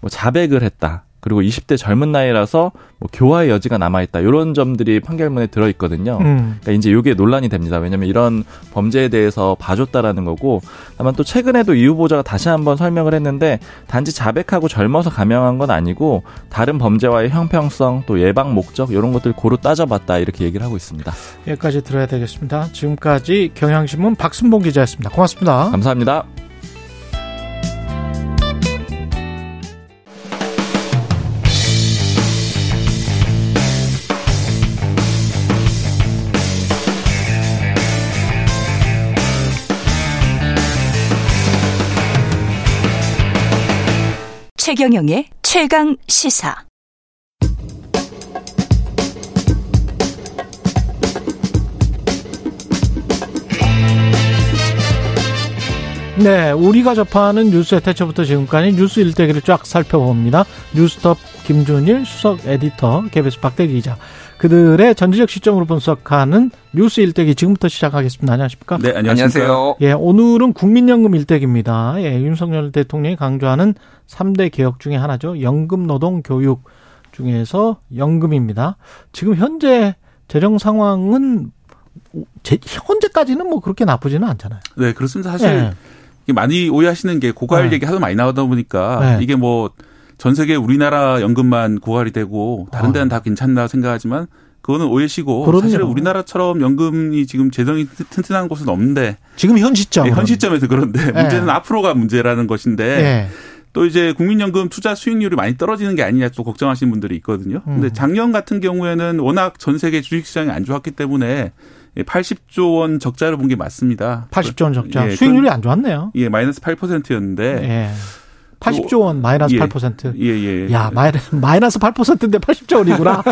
뭐 자백을 했다. 그리고 20대 젊은 나이라서 뭐 교화의 여지가 남아있다. 이런 점들이 판결문에 들어있거든요. 음. 그러니까 이제 이게 논란이 됩니다. 왜냐하면 이런 범죄에 대해서 봐줬다라는 거고 다만 또 최근에도 이 후보자가 다시 한번 설명을 했는데 단지 자백하고 젊어서 감형한 건 아니고 다른 범죄와의 형평성 또 예방 목적 이런 것들 고루 따져봤다 이렇게 얘기를 하고 있습니다. 여기까지 들어야 되겠습니다. 지금까지 경향신문 박순봉 기자였습니다. 고맙습니다. 감사합니다. 최경영의 최강 시사. 네, 우리가 접하는 뉴스의 태초부터 지금까지 뉴스 일대기를 쫙 살펴봅니다. 뉴스톱 김준일 수석 에디터, KBS 박대기 기자. 그들의 전지적 시점으로 분석하는 뉴스 일대기 지금부터 시작하겠습니다. 안녕하십니까? 네, 안녕하세요. 예, 오늘은 국민연금 일대기입니다. 예, 윤석열 대통령이 강조하는 3대 개혁 중에 하나죠. 연금 노동 교육 중에서 연금입니다. 지금 현재 재정 상황은 제, 현재까지는 뭐 그렇게 나쁘지는 않잖아요. 네, 그렇습니다. 사실 네. 많이 오해하시는 게 고갈 네. 얘기 하도 많이 나오다 보니까 네. 이게 뭐 전 세계 우리나라 연금만 고갈이 되고 다른 데는 아. 다 괜찮다 생각하지만 그거는 오해시고 그럼요. 사실 우리나라처럼 연금이 지금 재정이 튼튼한 곳은 없는데 지금 현 시점 네, 현 시점에서 그런데 네. 문제는 앞으로가 문제라는 것인데 네. 또 이제 국민연금 투자 수익률이 많이 떨어지는 게 아니냐 또 걱정하시는 분들이 있거든요. 근데 음. 작년 같은 경우에는 워낙 전 세계 주식시장이 안 좋았기 때문에 80조 원 적자를 본 게 맞습니다. 80조 원 적자. 예, 수익률이 안 좋았네요. 예, 마이너스 8%였는데 예. 80조 원 마이너스 예. 8%. 예, 예. 야, 마이너스 8%인데 80조 원이구나.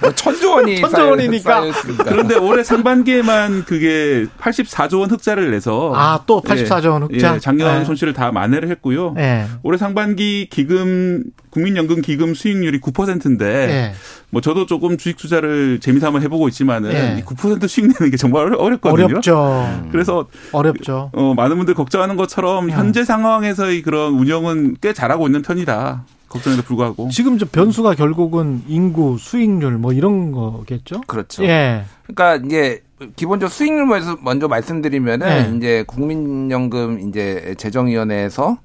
뭐 천조 원이 천조 원이니까. 그런데 올해 상반기에만 그게 84조 원 흑자를 내서 아, 또 84조 원 흑자. 예, 작년 예. 손실을 다 만회를 했고요. 예. 올해 상반기 기금 국민연금 기금 수익률이 9%인데 예. 뭐 저도 조금 주식 투자를 재미삼아 해보고 있지만은 예. 9% 수익 내는 게 정말 어렵거든요. 어렵죠. 그래서 어렵죠. 어, 많은 분들 걱정하는 것처럼 음. 현재 상황에서의 그런 운영은 꽤 잘하고 있는 편이다. 걱정에도 불구하고 지금 저 변수가 결국은 인구, 수익률 뭐 이런 거겠죠? 그렇죠. 예. 그러니까 이제 기본적으로 수익률 먼저, 먼저 말씀드리면은 네. 이제 국민연금 이제 재정위원회에서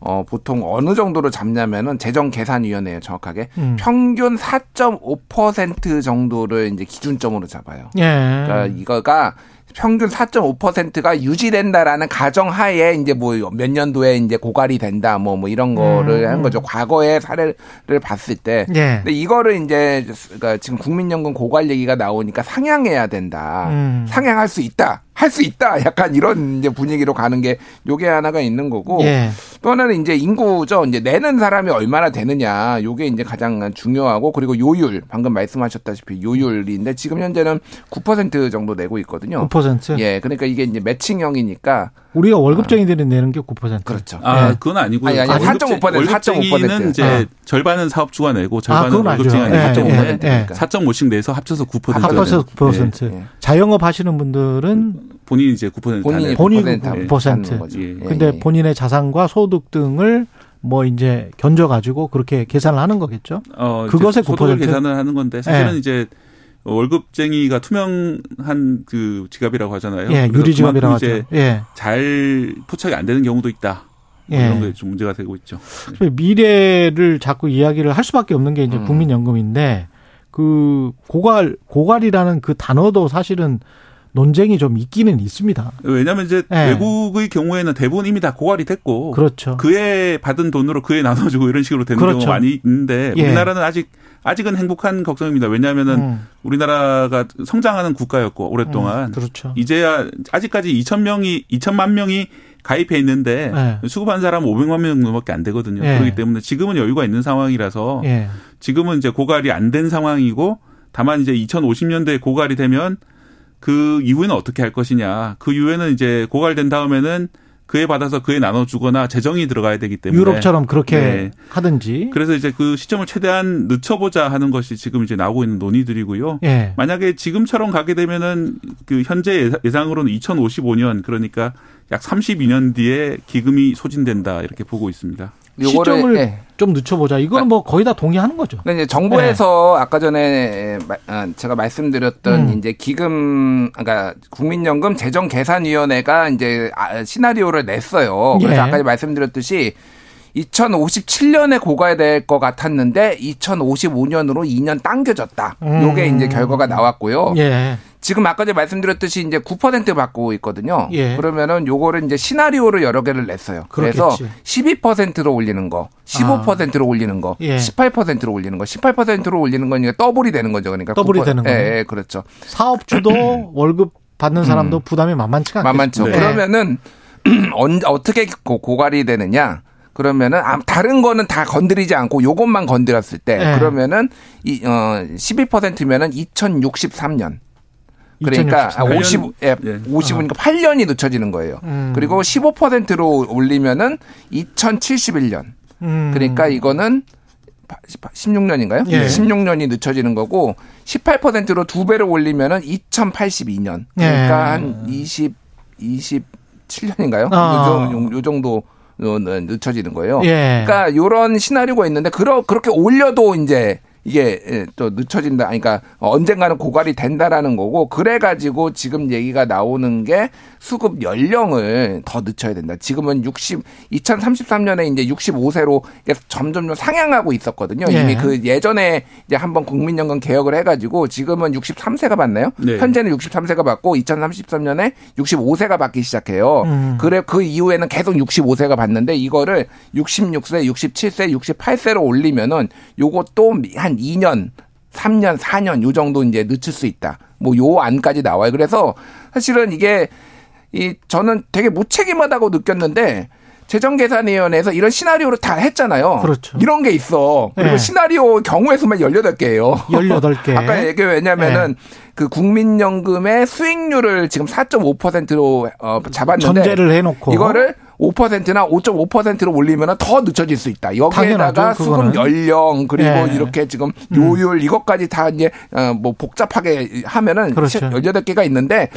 어, 보통 어느 정도로 잡냐면은 재정계산위원회예요, 정확하게. 음. 평균 4.5% 정도를 이제 기준점으로 잡아요. 예. 그러니까 이거가 평균 4.5%가 유지된다라는 가정하에 이제 뭐 몇 년도에 이제 고갈이 된다 뭐뭐 이런 거를 음. 한 거죠. 과거의 사례를 봤을 때. 예. 근데 이거를 이제 그러니까 지금 국민연금 고갈 얘기가 나오니까 상향해야 된다. 음. 상향할 수 있다. 할 수 있다. 약간 이런 이제 분위기로 가는 게 요게 하나가 있는 거고 예. 또 하나는 이제 인구죠. 이제 내는 사람이 얼마나 되느냐. 요게 이제 가장 중요하고 그리고 요율 방금 말씀하셨다시피 요율인데 지금 현재는 9% 정도 내고 있거든요. 9%? 예. 그러니까 이게 이제 매칭형이니까 우리가 월급쟁이들이 아. 내는 게 9%. 그렇죠. 아, 네. 그건 아니고요. 아니, 아니, 4.5%. 월급쟁이는 이제 아. 절반은 사업주가 내고 절반은 아, 월급쟁이가 내고 네, 4.5%. 네, 4.5씩 내서 합쳐서 9%. 합쳐서 9%. 네. 자영업 하시는 분들은 본인이 이제 9% 본인이 9%. 9%. 예. 근데 예. 본인의 자산과 소득 등을 뭐 이제 견져 가지고 그렇게 계산을 하는 거겠죠. 어, 그것에 9% 계산을 하는 건데 사실은 예. 이제 월급쟁이가 투명한 그 지갑이라고 하잖아요. 예, 유리 지갑이라고 하죠. 예. 잘 포착이 안 되는 경우도 있다. 뭐 예. 이런 게 좀 문제가 되고 있죠. 미래를 자꾸 이야기를 할 수밖에 없는 게 이제 음. 국민연금인데 그 고갈 고갈이라는 그 단어도 사실은 논쟁이 좀 있기는 있습니다. 왜냐하면 이제 네. 외국의 경우에는 대부분 이미 다 고갈이 됐고, 그렇죠. 그에 받은 돈으로 그에 나눠주고 이런 식으로 되는 그렇죠. 경우가 많이 있는데 예. 우리나라는 아직 아직은 행복한 걱정입니다. 왜냐하면은 음. 우리나라가 성장하는 국가였고 오랫동안 음, 그렇죠. 이제야 아직까지 2천 명이 2천만 명이 가입해 있는데 네. 수급한 사람 500만 명 정도밖에 안 되거든요. 네. 그렇기 때문에 지금은 여유가 있는 상황이라서 네. 지금은 이제 고갈이 안 된 상황이고 다만 이제 2050년대에 고갈이 되면 그 이후에는 어떻게 할 것이냐. 그 이후에는 이제 고갈된 다음에는 그에 받아서 그에 나눠주거나 재정이 들어가야 되기 때문에 유럽처럼 그렇게 네. 하든지 그래서 이제 그 시점을 최대한 늦춰보자 하는 것이 지금 이제 나오고 있는 논의들이고요. 예. 만약에 지금처럼 가게 되면은 그 현재 예상으로는 2055년 그러니까 약 32년 뒤에 기금이 소진된다 이렇게 보고 있습니다. 시점을 네. 좀 늦춰보자. 이거는 뭐 거의 다 동의하는 거죠. 이제 정부에서 네. 아까 전에 아, 제가 말씀드렸던 음. 이제 기금, 그러니까 국민연금 재정계산위원회가 이제 아, 시나리오를 냈어요. 그래서 예. 아까 말씀드렸듯이 2057년에 고가될 것 같았는데 2055년으로 2년 당겨졌다. 음. 요게 이제 결과가 나왔고요. 예. 지금 아까 전에 말씀드렸듯이 이제 9% 받고 있거든요. 예. 그러면은 요거를 이제 시나리오를 여러 개를 냈어요. 그렇겠지. 그래서 12%로 올리는 거, 15%로 아. 올리는 거, 예. 18%로 올리는 거, 18%로 올리는 거니까 더블이 되는 거죠. 그러니까 더블이 9%, 되는 거예요. 예, 예, 그렇죠. 사업주도 월급 받는 사람도 음. 부담이 만만치가 않죠. 만만죠. 네. 그러면은 어떻게 고갈이 되느냐? 그러면은 다른 거는 다 건드리지 않고 요것만 건드렸을 때 네. 그러면은 이 어 12%면은 2063년 그러니까 50, 예, 예. 50이니까 어. 8년이 늦춰지는 거예요. 음. 그리고 15%로 올리면은 2071년. 음. 그러니까 이거는 16년인가요? 예. 16년이 늦춰지는 거고 18%로 두 배로 올리면은 2082년. 그러니까 예. 한 20, 27년인가요? 어. 요, 요 정도 늦춰지는 거예요. 예. 그러니까 요런 시나리오가 있는데 그러, 그렇게 올려도 이제 이게 예, 또 늦춰진다. 그러니까 언젠가는 고갈이 된다라는 거고 그래가지고 지금 얘기가 나오는 게 수급 연령을 더 늦춰야 된다. 지금은 60 2033년에 이제 65세로 점점 상향하고 있었거든요. 예. 이미 그 예전에 이제 한번 국민연금 개혁을 해가지고 지금은 63세가 받나요? 네. 현재는 63세가 받고 2033년에 65세가 받기 시작해요. 음. 그래 그 이후에는 계속 65세가 받는데 이거를 66세, 67세, 68세로 올리면은 요것도 한한 2년, 3년, 4년 요 정도 이제 늦출 수 있다. 뭐 요 안까지 나와요. 그래서 사실은 이게 이 저는 되게 무책임하다고 느꼈는데 재정계산위원회에서 이런 시나리오를 다 했잖아요. 그렇죠. 이런 게 있어. 그리고 네. 시나리오 경우의 수만 18개예요. 18개. 아까 얘기 왜냐면은 네. 그 국민연금의 수익률을 지금 4.5%로 어 잡았는데 전제를 해 놓고 이거를 5%나 5.5%로 올리면 더 늦춰질 수 있다. 여기에다가 수급 연령 그리고 네. 이렇게 지금 음. 요율 음. 이것까지 다 이제 어, 뭐 복잡하게 하면은 그렇죠. 18개가 있는데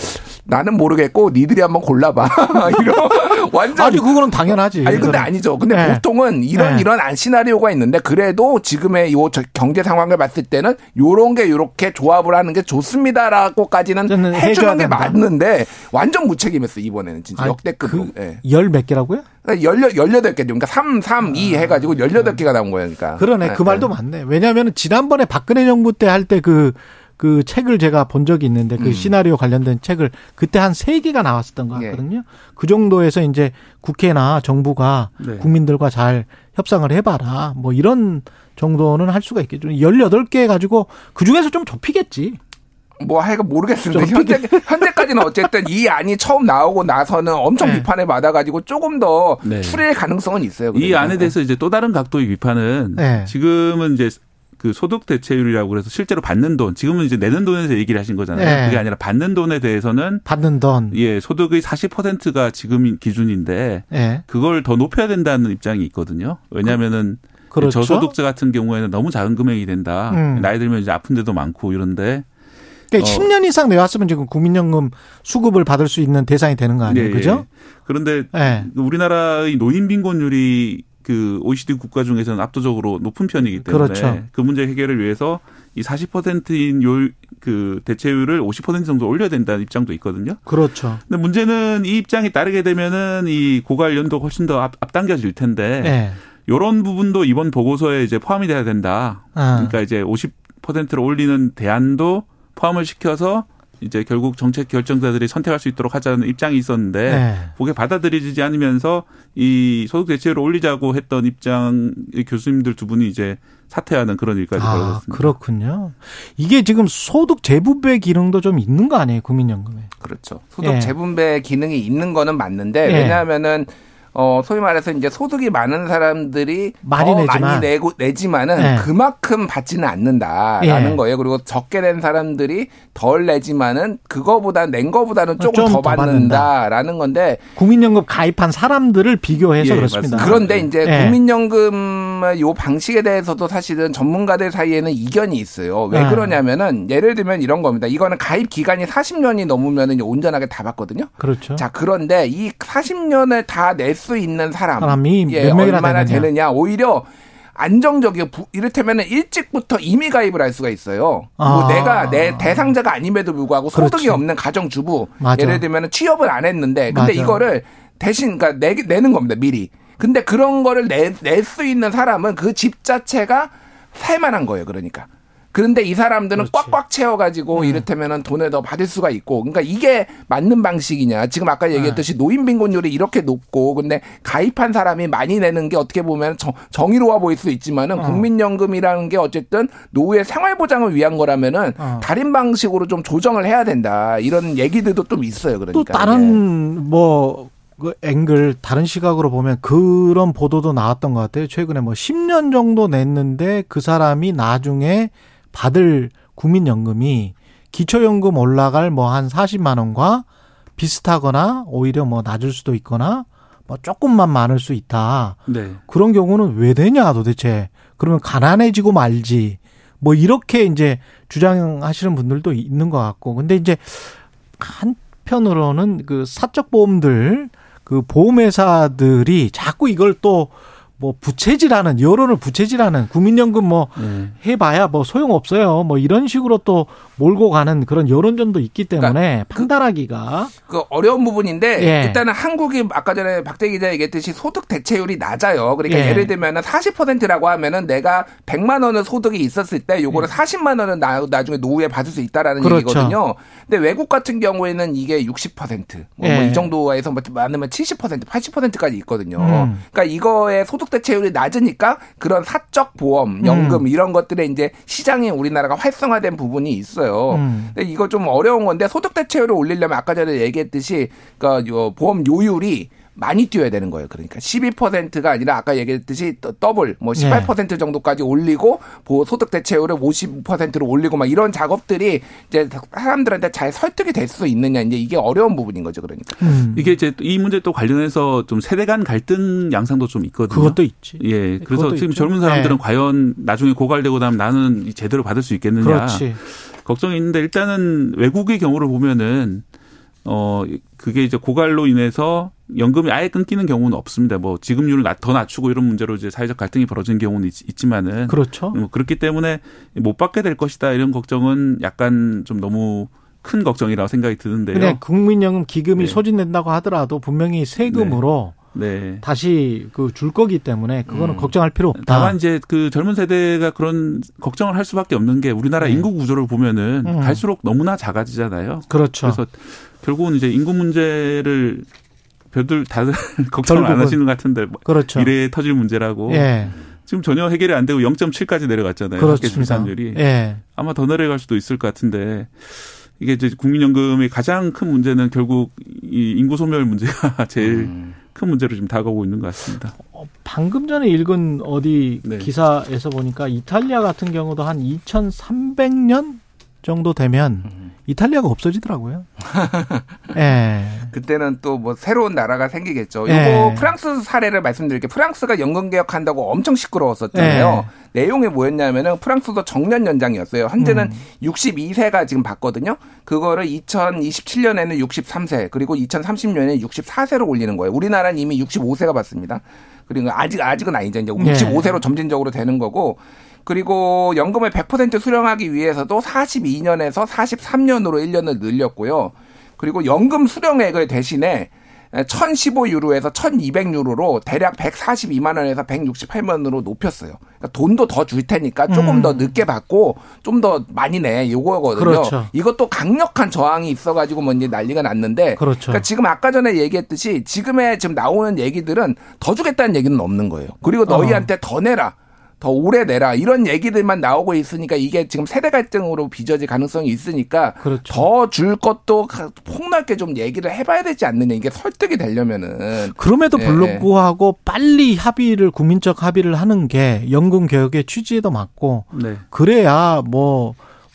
나는 모르겠고 니들이 한번 골라봐. 이거 완전 아니 그거는 당연하지. 아니 근데 아니죠. 근데 네. 보통은 이런 네. 이런 안 시나리오가 있는데 그래도 지금의 요 경제 상황을 봤을 때는 요런 게 요렇게 조합을 하는 게 좋습니다라고까지는 해주는 게 맞는데 완전 무책임했어 이번에는 진짜 역대급으로. 그 네. 열몇 개 라고요? 열여, 18 개죠. 그러니까 3, 3, 2 해가지고 18개가 나온 거예요. 그러니까. 그러네. 그 말도 맞네. 왜냐하면 지난번에 박근혜 정부 때 할 때 그, 그 책을 제가 본 적이 있는데 그 음. 시나리오 관련된 책을 그때 한 세개가 나왔었던 것 예. 같거든요. 예. 그 정도에서 이제 국회나 정부가 네. 국민들과 잘 협상을 해봐라. 뭐 이런 정도는 할 수가 있겠죠. 18개 가지고 그 중에서 좀 좁히겠지. 뭐 하여간 모르겠습니다. 현재 현재까지는 어쨌든 이 안이 처음 나오고 나서는 엄청 네. 비판을 받아가지고 조금 더 네. 풀릴 가능성은 있어요. 그러니까. 이 안에 대해서 이제 또 다른 각도의 비판은 네. 지금은 이제 그 소득 대체율이라고 그래서 실제로 받는 돈, 지금은 이제 내는 돈에서 얘기를 하신 거잖아요. 네. 그게 아니라 받는 돈에 대해서는 받는 돈. 예, 소득의 40%가 지금 기준인데 네. 그걸 더 높여야 된다는 입장이 있거든요. 왜냐면은 그, 그렇죠? 저소득자 같은 경우에는 너무 작은 금액이 된다. 음. 나이 들면 이제 아픈 데도 많고 이런데 그러니까 어. 10년 이상 내왔으면 지금 국민연금 수급을 받을 수 있는 대상이 되는 거 아니에요? 네, 그죠? 그런데 네. 우리나라의 노인 빈곤율이 그 OECD 국가 중에서는 압도적으로 높은 편이기 때문에 그렇죠. 그 문제 해결을 위해서 이 40%인 요그 대체율을 50% 정도 올려야 된다는 입장도 있거든요. 그렇죠. 근데 문제는 이 입장이 따르게 되면은 이 고갈 연도 훨씬 더 앞, 앞당겨질 텐데 네. 요런 부분도 이번 보고서에 이제 포함이 돼야 된다. 아. 그러니까 이제 50%를 올리는 대안도 포함을 시켜서 이제 결국 정책 결정자들이 선택할 수 있도록 하자는 입장이 있었는데 네. 그게 받아들여지지 않으면서 이 소득 대체율을 올리자고 했던 입장의 교수님들 두 분이 이제 사퇴하는 그런 일까지 아, 벌어졌습니다. 그렇군요. 이게 지금 소득 재분배 기능도 좀 있는 거 아니에요, 국민연금에? 그렇죠. 소득 예. 재분배 기능이 있는 거는 맞는데 예. 왜냐하면은 어 소위 말해서 이제 소득이 많은 사람들이 많이 더 내지만. 많이 내고 내지만은 네. 그만큼 받지는 않는다라는 예. 거예요. 그리고 적게 낸 사람들이 덜 내지만은 그거보다 낸 거보다는 조금 더, 더 받는다라는 건데 국민연금 가입한 사람들을 비교해서 예, 그렇습니다. 맞습니다. 그런데 이제 예. 국민연금 요 방식에 대해서도 사실은 전문가들 사이에는 이견이 있어요. 왜 아. 그러냐면은 예를 들면 이런 겁니다. 이거는 가입 기간이 40년이 넘으면은 온전하게 다 받거든요. 그렇죠. 자 그런데 이 40년을 다 낼 수 있는 사람 사람이 예, 얼마나 되느냐. 되느냐. 오히려 안정적이고 이를테면 일찍부터 이미 가입을 할 수가 있어요. 뭐 아. 뭐 내가 내 대상자가 아님에도 불구하고 그렇지. 소득이 없는 가정주부 맞아. 예를 들면 취업을 안 했는데 근데 맞아. 이거를 대신 그러니까 내, 내는 겁니다 미리. 근데 그런 거를 낼 수 있는 사람은 그 집 자체가 살만한 거예요. 그러니까. 그런데 이 사람들은 그렇지. 꽉꽉 채워가지고 음. 이를테면은 돈을 더 받을 수가 있고, 그러니까 이게 맞는 방식이냐? 지금 아까 네. 얘기했듯이 노인 빈곤율이 이렇게 높고, 근데 가입한 사람이 많이 내는 게 어떻게 보면 정, 정의로워 보일 수 있지만은 어. 국민연금이라는 게 어쨌든 노후의 생활 보장을 위한 거라면은 어. 다른 방식으로 좀 조정을 해야 된다 이런 얘기들도 좀 있어요. 그러니까 또 다른 네. 뭐 그 앵글 다른 시각으로 보면 그런 보도도 나왔던 것 같아요. 최근에 뭐 10년 정도 냈는데 그 사람이 나중에 받을 국민연금이 기초연금 올라갈 뭐 한 40만 원과 비슷하거나 오히려 뭐 낮을 수도 있거나 뭐 조금만 많을 수 있다. 네. 그런 경우는 왜 되냐 도대체. 그러면 가난해지고 말지. 뭐 이렇게 이제 주장하시는 분들도 있는 것 같고. 근데 이제 한편으로는 그 사적 보험들 그 보험회사들이 자꾸 이걸 또 뭐 부채질하는 여론을 부채질하는 국민연금 뭐 네. 해봐야 뭐 소용 없어요. 뭐 이런 식으로 또 몰고 가는 그런 여론전도 있기 때문에 그러니까 그 판단하기가 그, 그 어려운 부분인데 예. 일단은 한국이 아까 전에 박대 기자 얘기했듯이 소득 대체율이 낮아요. 그러니까 예. 를 들면 은 40%라고 하면은 내가 100만 원의 소득이 있었을 때 요거를 예. 40만 원은 나, 나중에 노후에 받을 수 있다라는 그렇죠. 얘기거든요. 근데 외국 같은 경우에는 이게 60%, 뭐, 예. 뭐이 정도에서 뭐 많으면 70%, 80%까지 있거든요. 음. 그러니까 이거의 소득 대체율이 낮으니까 그런 사적 보험, 연금 음. 이런 것들에 이제 시장이 우리나라가 활성화된 부분이 있어요. 음. 근데 이거 좀 어려운 건데 소득 대체율을 올리려면 아까 전에 얘기했듯이 그러니까 보험 요율이 많이 뛰어야 되는 거예요. 그러니까 12%가 아니라 아까 얘기했듯이 더블 뭐 18% 네. 정도까지 올리고 소득 대체율을 55%로 올리고 막 이런 작업들이 이제 사람들한테 잘 설득이 될 수 있느냐 이제 이게 어려운 부분인 거죠. 그러니까 음. 이게 이제 이 문제 또 관련해서 좀 세대 간 갈등 양상도 좀 있거든요. 그것도 있지. 예. 그래서 지금 있죠. 젊은 사람들은 네. 과연 나중에 고갈되고 나면 나는 제대로 받을 수 있겠느냐. 그렇지. 걱정이 있는데 일단은 외국의 경우를 보면은 어 그게 이제 고갈로 인해서 연금이 아예 끊기는 경우는 없습니다. 뭐 지급률을 더 낮추고 이런 문제로 이제 사회적 갈등이 벌어진 경우는 있, 지만은 그렇죠. 뭐 그렇기 때문에 못 받게 될 것이다 이런 걱정은 약간 좀 너무 큰 걱정이라고 생각이 드는데요. 근데 국민연금 기금이 네. 소진된다고 하더라도 분명히 세금으로 네. 네. 다시 그 줄 거기 때문에 그거는 음. 걱정할 필요 없다. 다만 이제 그 젊은 세대가 그런 걱정을 할 수밖에 없는 게 우리나라 네. 인구 구조를 보면은 음. 갈수록 너무나 작아지잖아요. 그렇죠. 그래서 결국은 이제 인구 문제를 별들 다들 걱정을 안 하시는 것 같은데 뭐 그렇죠. 미래에 터질 문제라고. 예. 지금 전혀 해결이 안 되고 0.7까지 내려갔잖아요. 학계 출산율이. 예. 아마 더 내려갈 수도 있을 것 같은데 이게 이제 국민연금의 가장 큰 문제는 결국 이 인구 소멸 문제가 제일 음. 큰 문제로 지금 다가오고 있는 것 같습니다. 어, 방금 전에 읽은 어디 네. 기사에서 보니까 이탈리아 같은 경우도 한 2,300년 정도 되면 음. 이탈리아가 없어지더라고요. 예. 네. 그때는 또 뭐 새로운 나라가 생기겠죠. 네. 요거 프랑스 사례를 말씀드릴게요. 프랑스가 연금 개혁한다고 엄청 시끄러웠었잖아요. 네. 내용이 뭐였냐면은 프랑스도 정년 연장이었어요. 현재는 음. 62세가 지금 받거든요. 그거를 2027년에는 63세, 그리고 2030년에 64세로 올리는 거예요. 우리나라는 이미 65세가 받습니다. 그리고 아직 아직은 아니죠. 이제 65세로 점진적으로 되는 거고 그리고 연금을 100% 수령하기 위해서도 42년에서 43년으로 1년을 늘렸고요. 그리고 연금 수령액을 대신에 1015유로에서 1200유로로 대략 142만 원에서 168만 원으로 높였어요. 그러니까 돈도 더 줄 테니까 조금 음. 더 늦게 받고 좀 더 많이 내 요거거든요. 그렇죠. 이것도 강력한 저항이 있어 가지고 뭐 이제 난리가 났는데, 그렇죠. 그러니까 지금 아까 전에 얘기했듯이 지금의 지금 나오는 얘기들은 더 주겠다는 얘기는 없는 거예요. 그리고 너희한테 어. 더 내라. 더 오래 내라 이런 얘기들만 나오고 있으니까 이게 지금 세대 갈등으로 빚어질 가능성이 있으니까 그렇죠. 더줄 것도 폭넓게 좀 얘기를 해봐야 되지 않느냐 이게 설득이 되려면은 그럼에도 예, 불구하고 예. 빨리 합의를 국민적 합의를 하는 게 연금 개혁의 취지에도 맞고 네. 그래야 뭐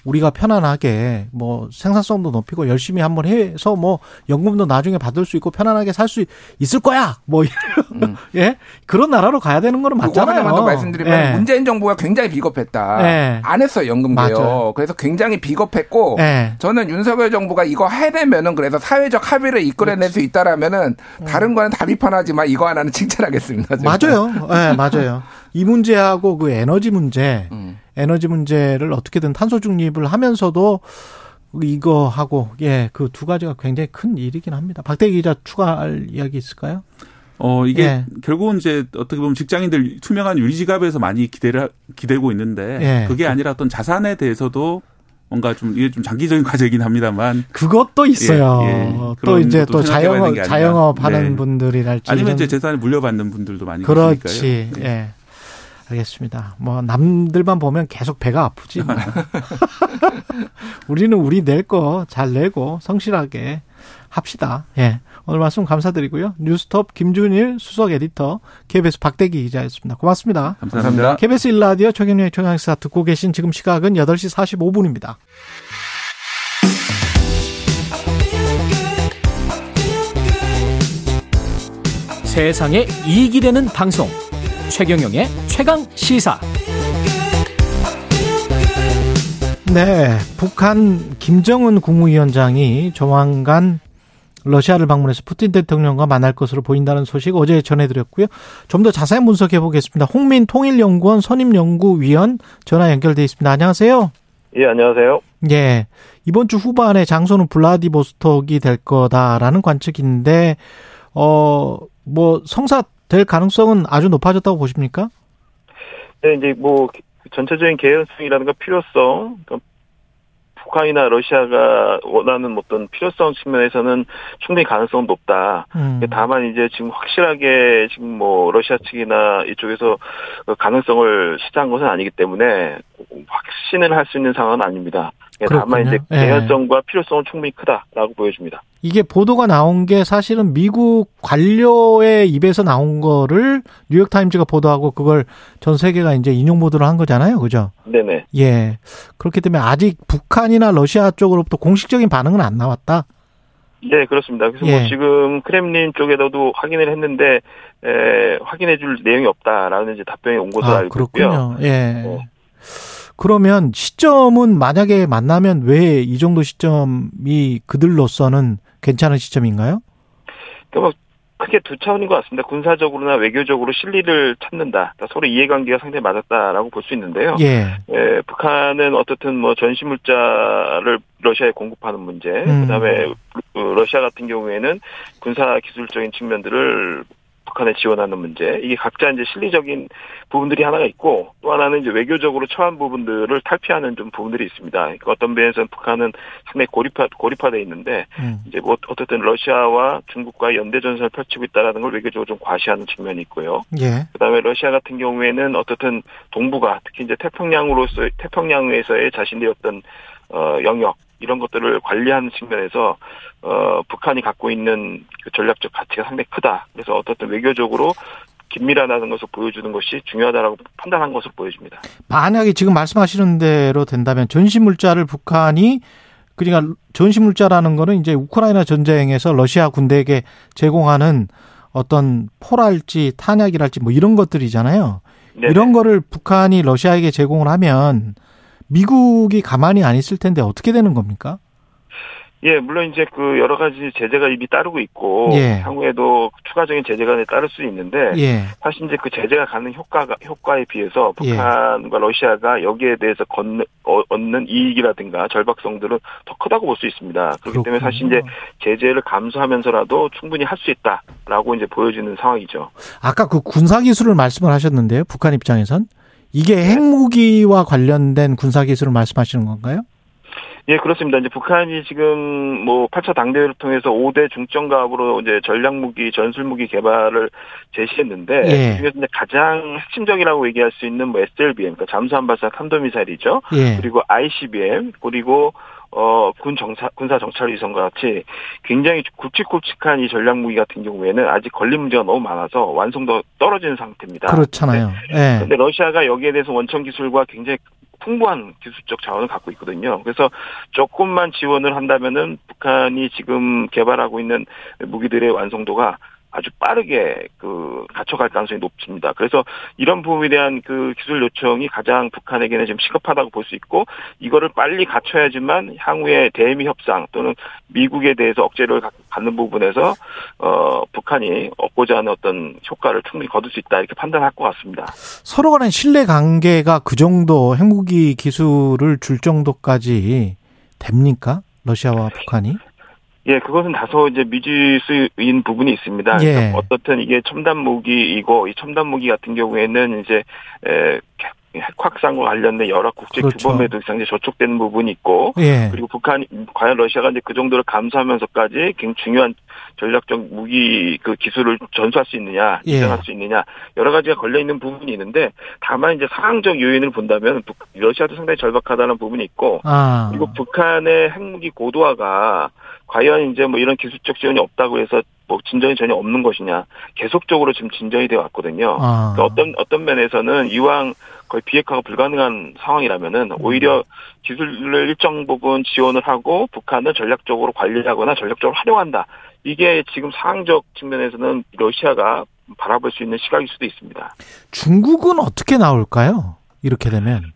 우리가 편안하게 뭐 생산성도 높이고 열심히 한번 해서 뭐 연금도 나중에 받을 수 있고 편안하게 살 수 있을 거야. 뭐 음. 예 그런 나라로 가야 되는 거는 맞잖아요. 하나만 더 말씀드리면 예. 문재인 정부가 굉장히 비겁했다. 예. 안 했어요 연금 개혁. 그래서 굉장히 비겁했고 예. 저는 윤석열 정부가 이거 해내면은 그래서 사회적 합의를 이끌어낼 수 있다라면은 음. 다른 거는 다 비판하지만 이거 하나는 칭찬하겠습니다. 제가. 맞아요. 예 맞아요. 이 문제하고 그 에너지 문제. 음. 에너지 문제를 어떻게든 탄소 중립을 하면서도 이거 하고 예 그 두 가지가 굉장히 큰 일이긴 합니다. 박대기 기자 추가할 이야기 있을까요? 어 이게 예. 결국은 이제 어떻게 보면 직장인들 투명한 유리지갑에서 많이 기대를 기대고 있는데 예. 그게 아니라 어떤 자산에 대해서도 뭔가 좀 이게 좀 장기적인 과제이긴 합니다만 그것도 있어요. 예, 예. 또 이제 또 자영업 자영업 하는 네. 분들이랄지 아니면 이제 재산을 물려받는 분들도 많이 그렇지. 계시니까요. 예. 예. 알겠습니다. 뭐 남들만 보면 계속 배가 아프지. 뭐. 우리는 우리 낼 거 잘 내고 성실하게 합시다. 예. 오늘 말씀 감사드리고요. 뉴스톱 김준일 수석 에디터, KBS 박대기 기자였습니다. 고맙습니다. 감사합니다. KBS 일라디오 최경영의 최강시사 듣고 계신 지금 시각은 8시 45분입니다. 세상에 이익이 되는 방송. 최경영의 최강 시사. 네, 북한 김정은 국무위원장이 조만간 러시아를 방문해서 푸틴 대통령과 만날 것으로 보인다는 소식 어제 전해드렸고요. 좀 더 자세히 분석해 보겠습니다. 홍민 통일연구원 선임연구위원 전화 연결돼 있습니다. 안녕하세요. 예, 안녕하세요. 예, 이번 주 후반에 장소는 블라디보스톡이 될 거다라는 관측인데, 어, 뭐 성사 될 가능성은 아주 높아졌다고 보십니까? 네, 이제 뭐 전체적인 개연성이라든가 필요성, 그러니까 북한이나 러시아가 원하는 어떤 필요성 측면에서는 충분히 가능성은 높다. 음. 다만 이제 지금 확실하게 지금 뭐 러시아 측이나 이쪽에서 그 가능성을 시사한 것은 아니기 때문에 확신을 할 수 있는 상황은 아닙니다. 그렇군요. 다만 이제 예. 개연성과 필요성은 충분히 크다라고 보여집니다. 이게 보도가 나온 게 사실은 미국 관료의 입에서 나온 거를 뉴욕 타임즈가 보도하고 그걸 전 세계가 이제 인용 보도를 한 거잖아요. 그죠? 네네. 예. 그렇기 때문에 아직 북한이나 러시아 쪽으로부터 공식적인 반응은 안 나왔다. 네, 그렇습니다. 그래서 뭐 예. 뭐 지금 크렘린 쪽에서도 확인을 했는데 에, 확인해줄 내용이 없다라는 이제 답변이 온 것으로 아, 알고 그렇군요. 있고요. 예. 네. 그러면 시점은 만약에 만나면 왜 이 정도 시점이 그들로서는 괜찮은 시점인가요? 그러니까 크게 두 차원인 것 같습니다. 군사적으로나 외교적으로 실리를 찾는다. 그러니까 서로 이해관계가 상당히 맞았다라고 볼 수 있는데요. 예. 예. 북한은 어떻든 뭐 전시물자를 러시아에 공급하는 문제, 음. 그다음에 러시아 같은 경우에는 군사 기술적인 측면들을 북한에 지원하는 문제 이게 각자 이제 실리적인 부분들이 하나가 있고 또 하나는 이제 외교적으로 처한 부분들을 탈피하는 좀 부분들이 있습니다. 그러니까 어떤 면에서는 북한은 상당히 고립화 고립화돼 있는데 음. 이제 뭐 어쨌든 러시아와 중국과 연대 전선을 펼치고 있다라는 걸 외교적으로 좀 과시하는 측면이 있고요. 예. 그다음에 러시아 같은 경우에는 어떻든 동북아 특히 이제 태평양으로서 태평양에서의 자신들의 어떤 어 영역 이런 것들을 관리하는 측면에서 어, 북한이 갖고 있는 그 전략적 가치가 상당히 크다. 그래서 어떻든 외교적으로 긴밀하다는 것을 보여주는 것이 중요하다라고 판단한 것으로 보여집니다. 만약에 지금 말씀하시는 대로 된다면 전시물자를 북한이 그러니까 전시물자라는 거는 이제 우크라이나 전쟁에서 러시아 군대에게 제공하는 어떤 포랄지 탄약이랄지 뭐 이런 것들이잖아요. 네네. 이런 거를 북한이 러시아에게 제공을 하면 미국이 가만히 안 있을 텐데 어떻게 되는 겁니까? 예, 물론 이제 그 여러 가지 제재가 이미 따르고 있고 예. 향후에도 추가적인 제재가 따를 수 있는데 예. 사실 이제 그 제재가 가는 효과가 효과에 비해서 예. 북한과 예. 러시아가 여기에 대해서 걷는, 어, 얻는 이익이라든가 절박성들은 더 크다고 볼 수 있습니다. 그렇기 그렇군요. 때문에 사실 이제 제재를 감수하면서라도 충분히 할 수 있다라고 이제 보여지는 상황이죠. 아까 그 군사 기술을 말씀을 하셨는데요. 북한 입장에선 이게 네. 핵무기와 관련된 군사 기술을 말씀하시는 건가요? 예, 그렇습니다. 이제 북한이 지금 뭐 8차 당대회를 통해서 5대 중점가압으로 이제 전략무기, 전술무기 개발을 제시했는데 예. 그중에서 이제 가장 핵심적이라고 얘기할 수 있는 뭐 SLBM, 그러니까 잠수함 발사 탄도미사일이죠. 예. 그리고 ICBM, 그리고 어, 군 정사, 군사 정찰 위성과 같이 굉장히 굵직굵직한 이 전략 무기 같은 경우에는 아직 걸린 문제가 너무 많아서 완성도 떨어지는 상태입니다. 그렇잖아요. 예. 근데 러시아가 여기에 대해서 원천 기술과 굉장히 풍부한 기술적 자원을 갖고 있거든요. 그래서 조금만 지원을 한다면은 북한이 지금 개발하고 있는 무기들의 완성도가 아주 빠르게 그 갖춰갈 가능성이 높습니다. 그래서 이런 부분에 대한 그 기술 요청이 가장 북한에게는 지금 시급하다고 볼 수 있고 이거를 빨리 갖춰야지만 향후에 대미 협상 또는 미국에 대해서 억제를 갖는 부분에서 어 북한이 얻고자 하는 어떤 효과를 충분히 거둘 수 있다 이렇게 판단할 것 같습니다. 서로 간의 신뢰 관계가 그 정도 핵무기 기술을 줄 정도까지 됩니까? 러시아와 북한이? 예, 그것은 다소 이제 미지수인 부분이 있습니다. 예. 그러니까 어떻든 이게 첨단 무기이고 이 첨단 무기 같은 경우에는 이제 에, 핵 확산과 관련된 여러 국제 그렇죠. 규범에도 상당히 저촉되는 부분이 있고 예. 그리고 북한 과연 러시아가 이제 그 정도를 감수하면서까지 굉장히 중요한 전략적 무기 그 기술을 전수할 수 있느냐 인정할 예. 수 있느냐 여러 가지가 걸려 있는 부분이 있는데 다만 이제 상황적 요인을 본다면 러시아도 상당히 절박하다는 부분이 있고 아. 그리고 북한의 핵무기 고도화가 과연 이제 뭐 이런 기술적 지원이 없다고 해서 뭐 진전이 전혀 없는 것이냐 계속적으로 지금 진전이 되어 왔거든요. 아. 그러니까 어떤 어떤 면에서는 이왕 거의 비핵화가 불가능한 상황이라면은 오히려 기술을 일정 부분 지원을 하고 북한을 전략적으로 관리하거나 전략적으로 활용한다. 이게 지금 상황적 측면에서는 러시아가 바라볼 수 있는 시각일 수도 있습니다. 중국은 어떻게 나올까요? 이렇게 되면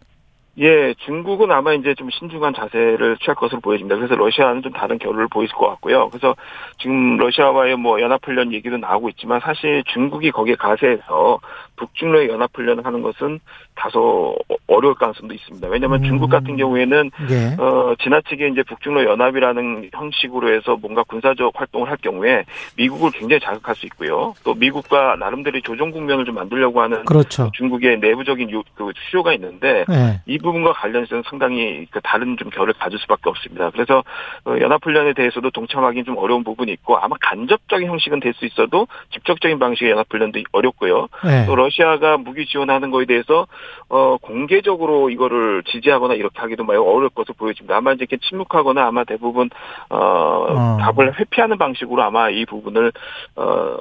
예, 중국은 아마 이제 좀 신중한 자세를 취할 것으로 보여집니다. 그래서 러시아는 좀 다른 결을 보이실 것 같고요. 그래서 지금 러시아와의 뭐 연합훈련 얘기도 나오고 있지만 사실 중국이 거기에 가세해서 북중로의 연합훈련을 하는 것은 다소 어려울 가능성도 있습니다. 왜냐하면 음. 중국 같은 경우에는 예. 어, 지나치게 이제 북중로 연합이라는 형식으로 해서 뭔가 군사적 활동을 할 경우에 미국을 굉장히 자극할 수 있고요. 또 미국과 나름대로 조정 국면을 좀 만들려고 하는 그렇죠. 중국의 내부적인 요, 그 수요가 있는데 예. 이 부분과 관련해서는 상당히 그 다른 좀 결을 가질 수밖에 없습니다. 그래서 어, 연합훈련에 대해서도 동참하기 좀 어려운 부분이 있고 아마 간접적인 형식은 될 수 있어도 직접적인 방식의 연합훈련도 어렵고요. 네. 또 러시아가 무기 지원하는 거에 대해서 어 공개적으로 이거를 지지하거나 이렇게 하기도 매우 어려울 것으로 보여집니다. 아마 이제 이렇게 침묵하거나 아마 대부분 어, 어. 답을 회피하는 방식으로 아마 이 부분을 어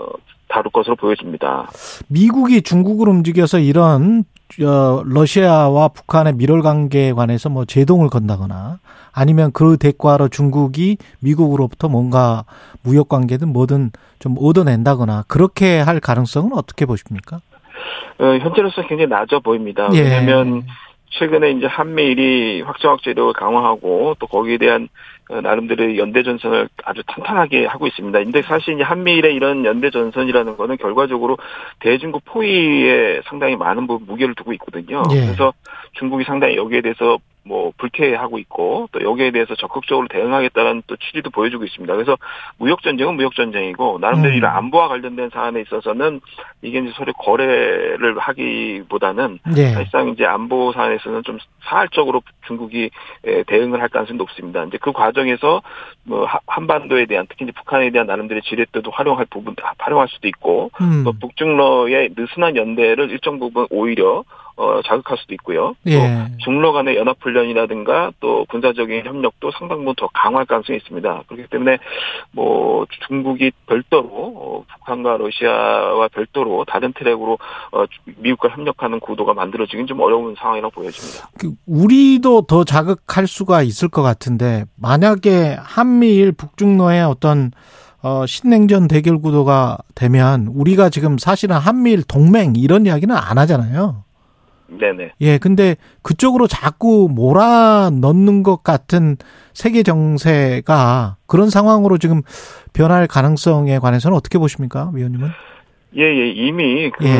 다룰 것으로 보여집니다. 미국이 중국을 움직여서 이런 어, 러시아와 북한의 밀월 관계에 관해서 뭐 제동을 건다거나 아니면 그 대가로 중국이 미국으로부터 뭔가 무역 관계든 뭐든 좀 얻어낸다거나 그렇게 할 가능성은 어떻게 보십니까? 어, 현재로서 굉장히 낮아 보입니다. 예. 왜냐하면 최근에 이제 한미일이 확정학제력을 강화하고 또 거기에 대한 어, 나름대로의 연대 전선을 아주 탄탄하게 하고 있습니다. 근데 사실 이제 한미일의 이런 연대 전선이라는 거는 결과적으로 대중국 포위에 상당히 많은 부분 무게를 두고 있거든요. 예. 그래서 중국이 상당히 여기에 대해서 뭐 불쾌해하고 있고 또 여기에 대해서 적극적으로 대응하겠다는 또 취지도 보여주고 있습니다. 그래서 무역 전쟁은 무역 전쟁이고 나름대로 음. 이런 안보와 관련된 사안에 있어서는 이게 이제 서로 거래를 하기보다는 예. 사실상 이제 안보 사안에서는 좀 사활적으로 중국이 대응을 할 가능성이 높습니다. 이제 그 과정에서 뭐 한반도에 대한 특히 이제 북한에 대한 나름대로 지렛대도 활용할 부분 활용할 수도 있고 음. 또 북중러의 느슨한 연대를 일정 부분 오히려 어, 자극할 수도 있고요. 예. 또 중러 간의 연합훈련이라든가 또 군사적인 협력도 상당 부분 더 강화할 가능성이 있습니다. 그렇기 때문에 뭐 중국이 별도로 어, 북한과 러시아와 별도로 다른 트랙으로 어, 미국과 협력하는 구도가 만들어지긴 좀 어려운 상황이라고 보여집니다. 그 우리도 더 자극할 수가 있을 것 같은데 만약에 한미일 북중러의 어떤 어, 신냉전 대결 구도가 되면 우리가 지금 사실은 한미일 동맹 이런 이야기는 안 하잖아요. 네네. 예, 근데 그쪽으로 자꾸 몰아 넣는 것 같은 세계 정세가 그런 상황으로 지금 변할 가능성에 관해서는 어떻게 보십니까, 위원님은? 예, 예, 이미 그 예.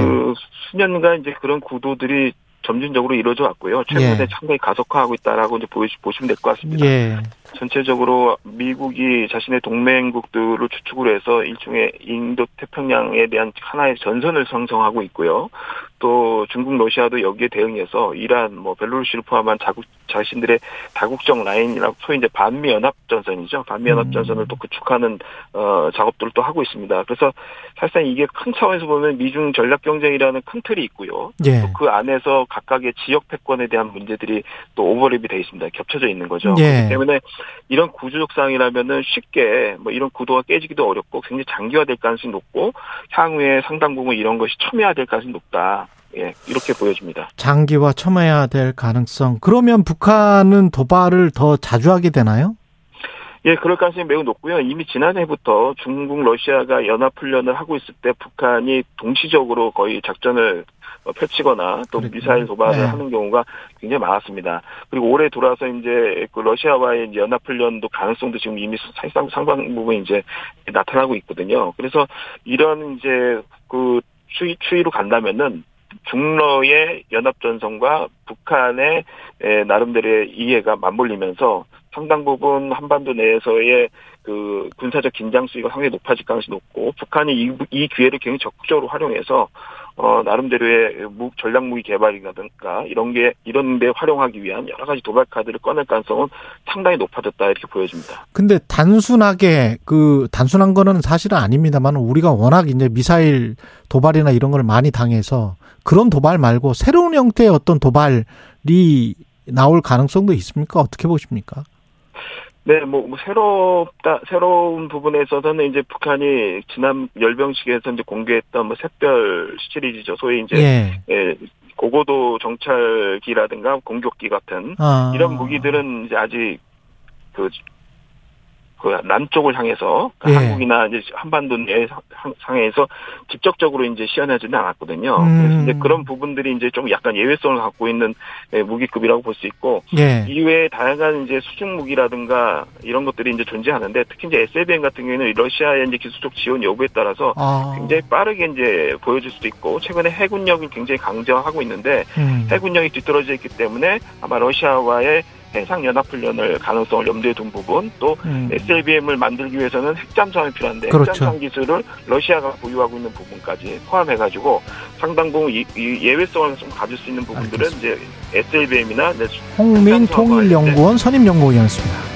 수년간 이제 그런 구도들이 점진적으로 이루어져 왔고요. 최근에 예. 상당히 가속화하고 있다라고 이제 보시면 될 것 같습니다. 예. 전체적으로 미국이 자신의 동맹국들을 주축으로 해서 일종의 인도 태평양에 대한 하나의 전선을 형성하고 있고요. 또 중국, 러시아도 여기에 대응해서 이란, 뭐 벨로루시를 포함한 자국 자신들의 다국적 라인이라고 소위 이제 반미 연합 전선이죠. 반미 연합 전선을 음. 또 구축하는 어 작업들을 또 하고 있습니다. 그래서 사실상 이게 큰 차원에서 보면 미중 전략 경쟁이라는 큰 틀이 있고요. 예. 또그 안에서 각각의 지역 패권에 대한 문제들이 또 오버랩이 돼 있습니다. 겹쳐져 있는 거죠. 예. 그렇기 때문에 이런 구조적 상황이라면은 쉽게 뭐 이런 구도가 깨지기도 어렵고 굉장히 장기화될 가능성이 높고 향후에 상당 부분 이런 것이 첨예화될 가능성이 높다. 예, 이렇게 보여집니다. 장기화 첨예화 될 가능성. 그러면 북한은 도발을 더 자주 하게 되나요? 예, 그럴 가능성이 매우 높고요. 이미 지난해부터 중국, 러시아가 연합훈련을 하고 있을 때 북한이 동시적으로 거의 작전을 펼치거나 또 그렇군요. 미사일 도발을 네. 하는 경우가 굉장히 많았습니다. 그리고 올해 돌아서 이제 그 러시아와의 연합훈련도 가능성도 지금 이미 사실상 상당 부분 이제 나타나고 있거든요. 그래서 이런 이제 그 추이, 추이로 간다면은 중러의 연합전선과 북한의 나름대로의 이해가 맞물리면서 상당 부분 한반도 내에서의 그 군사적 긴장 수위가 상당히 높아질 가능성이 높고 북한이 이, 이 기회를 굉장히 적극적으로 활용해서 어 나름대로의 무, 전략 무기 개발이라든가 이런 게 이런 데 활용하기 위한 여러 가지 도발 카드를 꺼낼 가능성은 상당히 높아졌다 이렇게 보여집니다. 근데 단순하게 그 단순한 거는 사실은 아닙니다만 우리가 워낙 이제 미사일 도발이나 이런 걸 많이 당해서 그런 도발 말고 새로운 형태의 어떤 도발이 나올 가능성도 있습니까? 어떻게 보십니까? 네, 뭐, 뭐, 새롭다, 새로운 부분에 있어서는 이제 북한이 지난 열병식에서 이제 공개했던 뭐, 샛별 시리즈죠. 소위 이제, 예. 예 고고도 정찰기라든가 공격기 같은 아. 이런 무기들은 이제 아직 그, 그 남쪽을 향해서 그 예. 한국이나 이제 한반도 내 상해에서 직접적으로 이제 시연하지는 않았거든요. 음. 그래서 이제 그런 부분들이 이제 좀 약간 예외성을 갖고 있는 예, 무기급이라고 볼 수 있고 예. 이외에 다양한 이제 수중 무기라든가 이런 것들이 이제 존재하는데 특히 이제 SLBM 같은 경우에는 러시아의 이제 기술적 지원 여부에 따라서 아. 굉장히 빠르게 이제 보여질 수도 있고 최근에 해군력을 굉장히 강조하고 있는데 음. 해군력이 뒤떨어져 있기 때문에 아마 러시아와의 해상 연합 훈련을 가능성을 염두에 둔 부분 또 음. SLBM을 만들기 위해서는 핵잠수함이 필요한데 그렇죠. 핵잠수함 기술을 러시아가 보유하고 있는 부분까지 포함해가지고 상당 부분 이, 이 예외성을 좀 가질 수 있는 부분들은 알겠습니다. 이제 SLBM이나 홍민 통일연구원 선임연구위원이었습니다.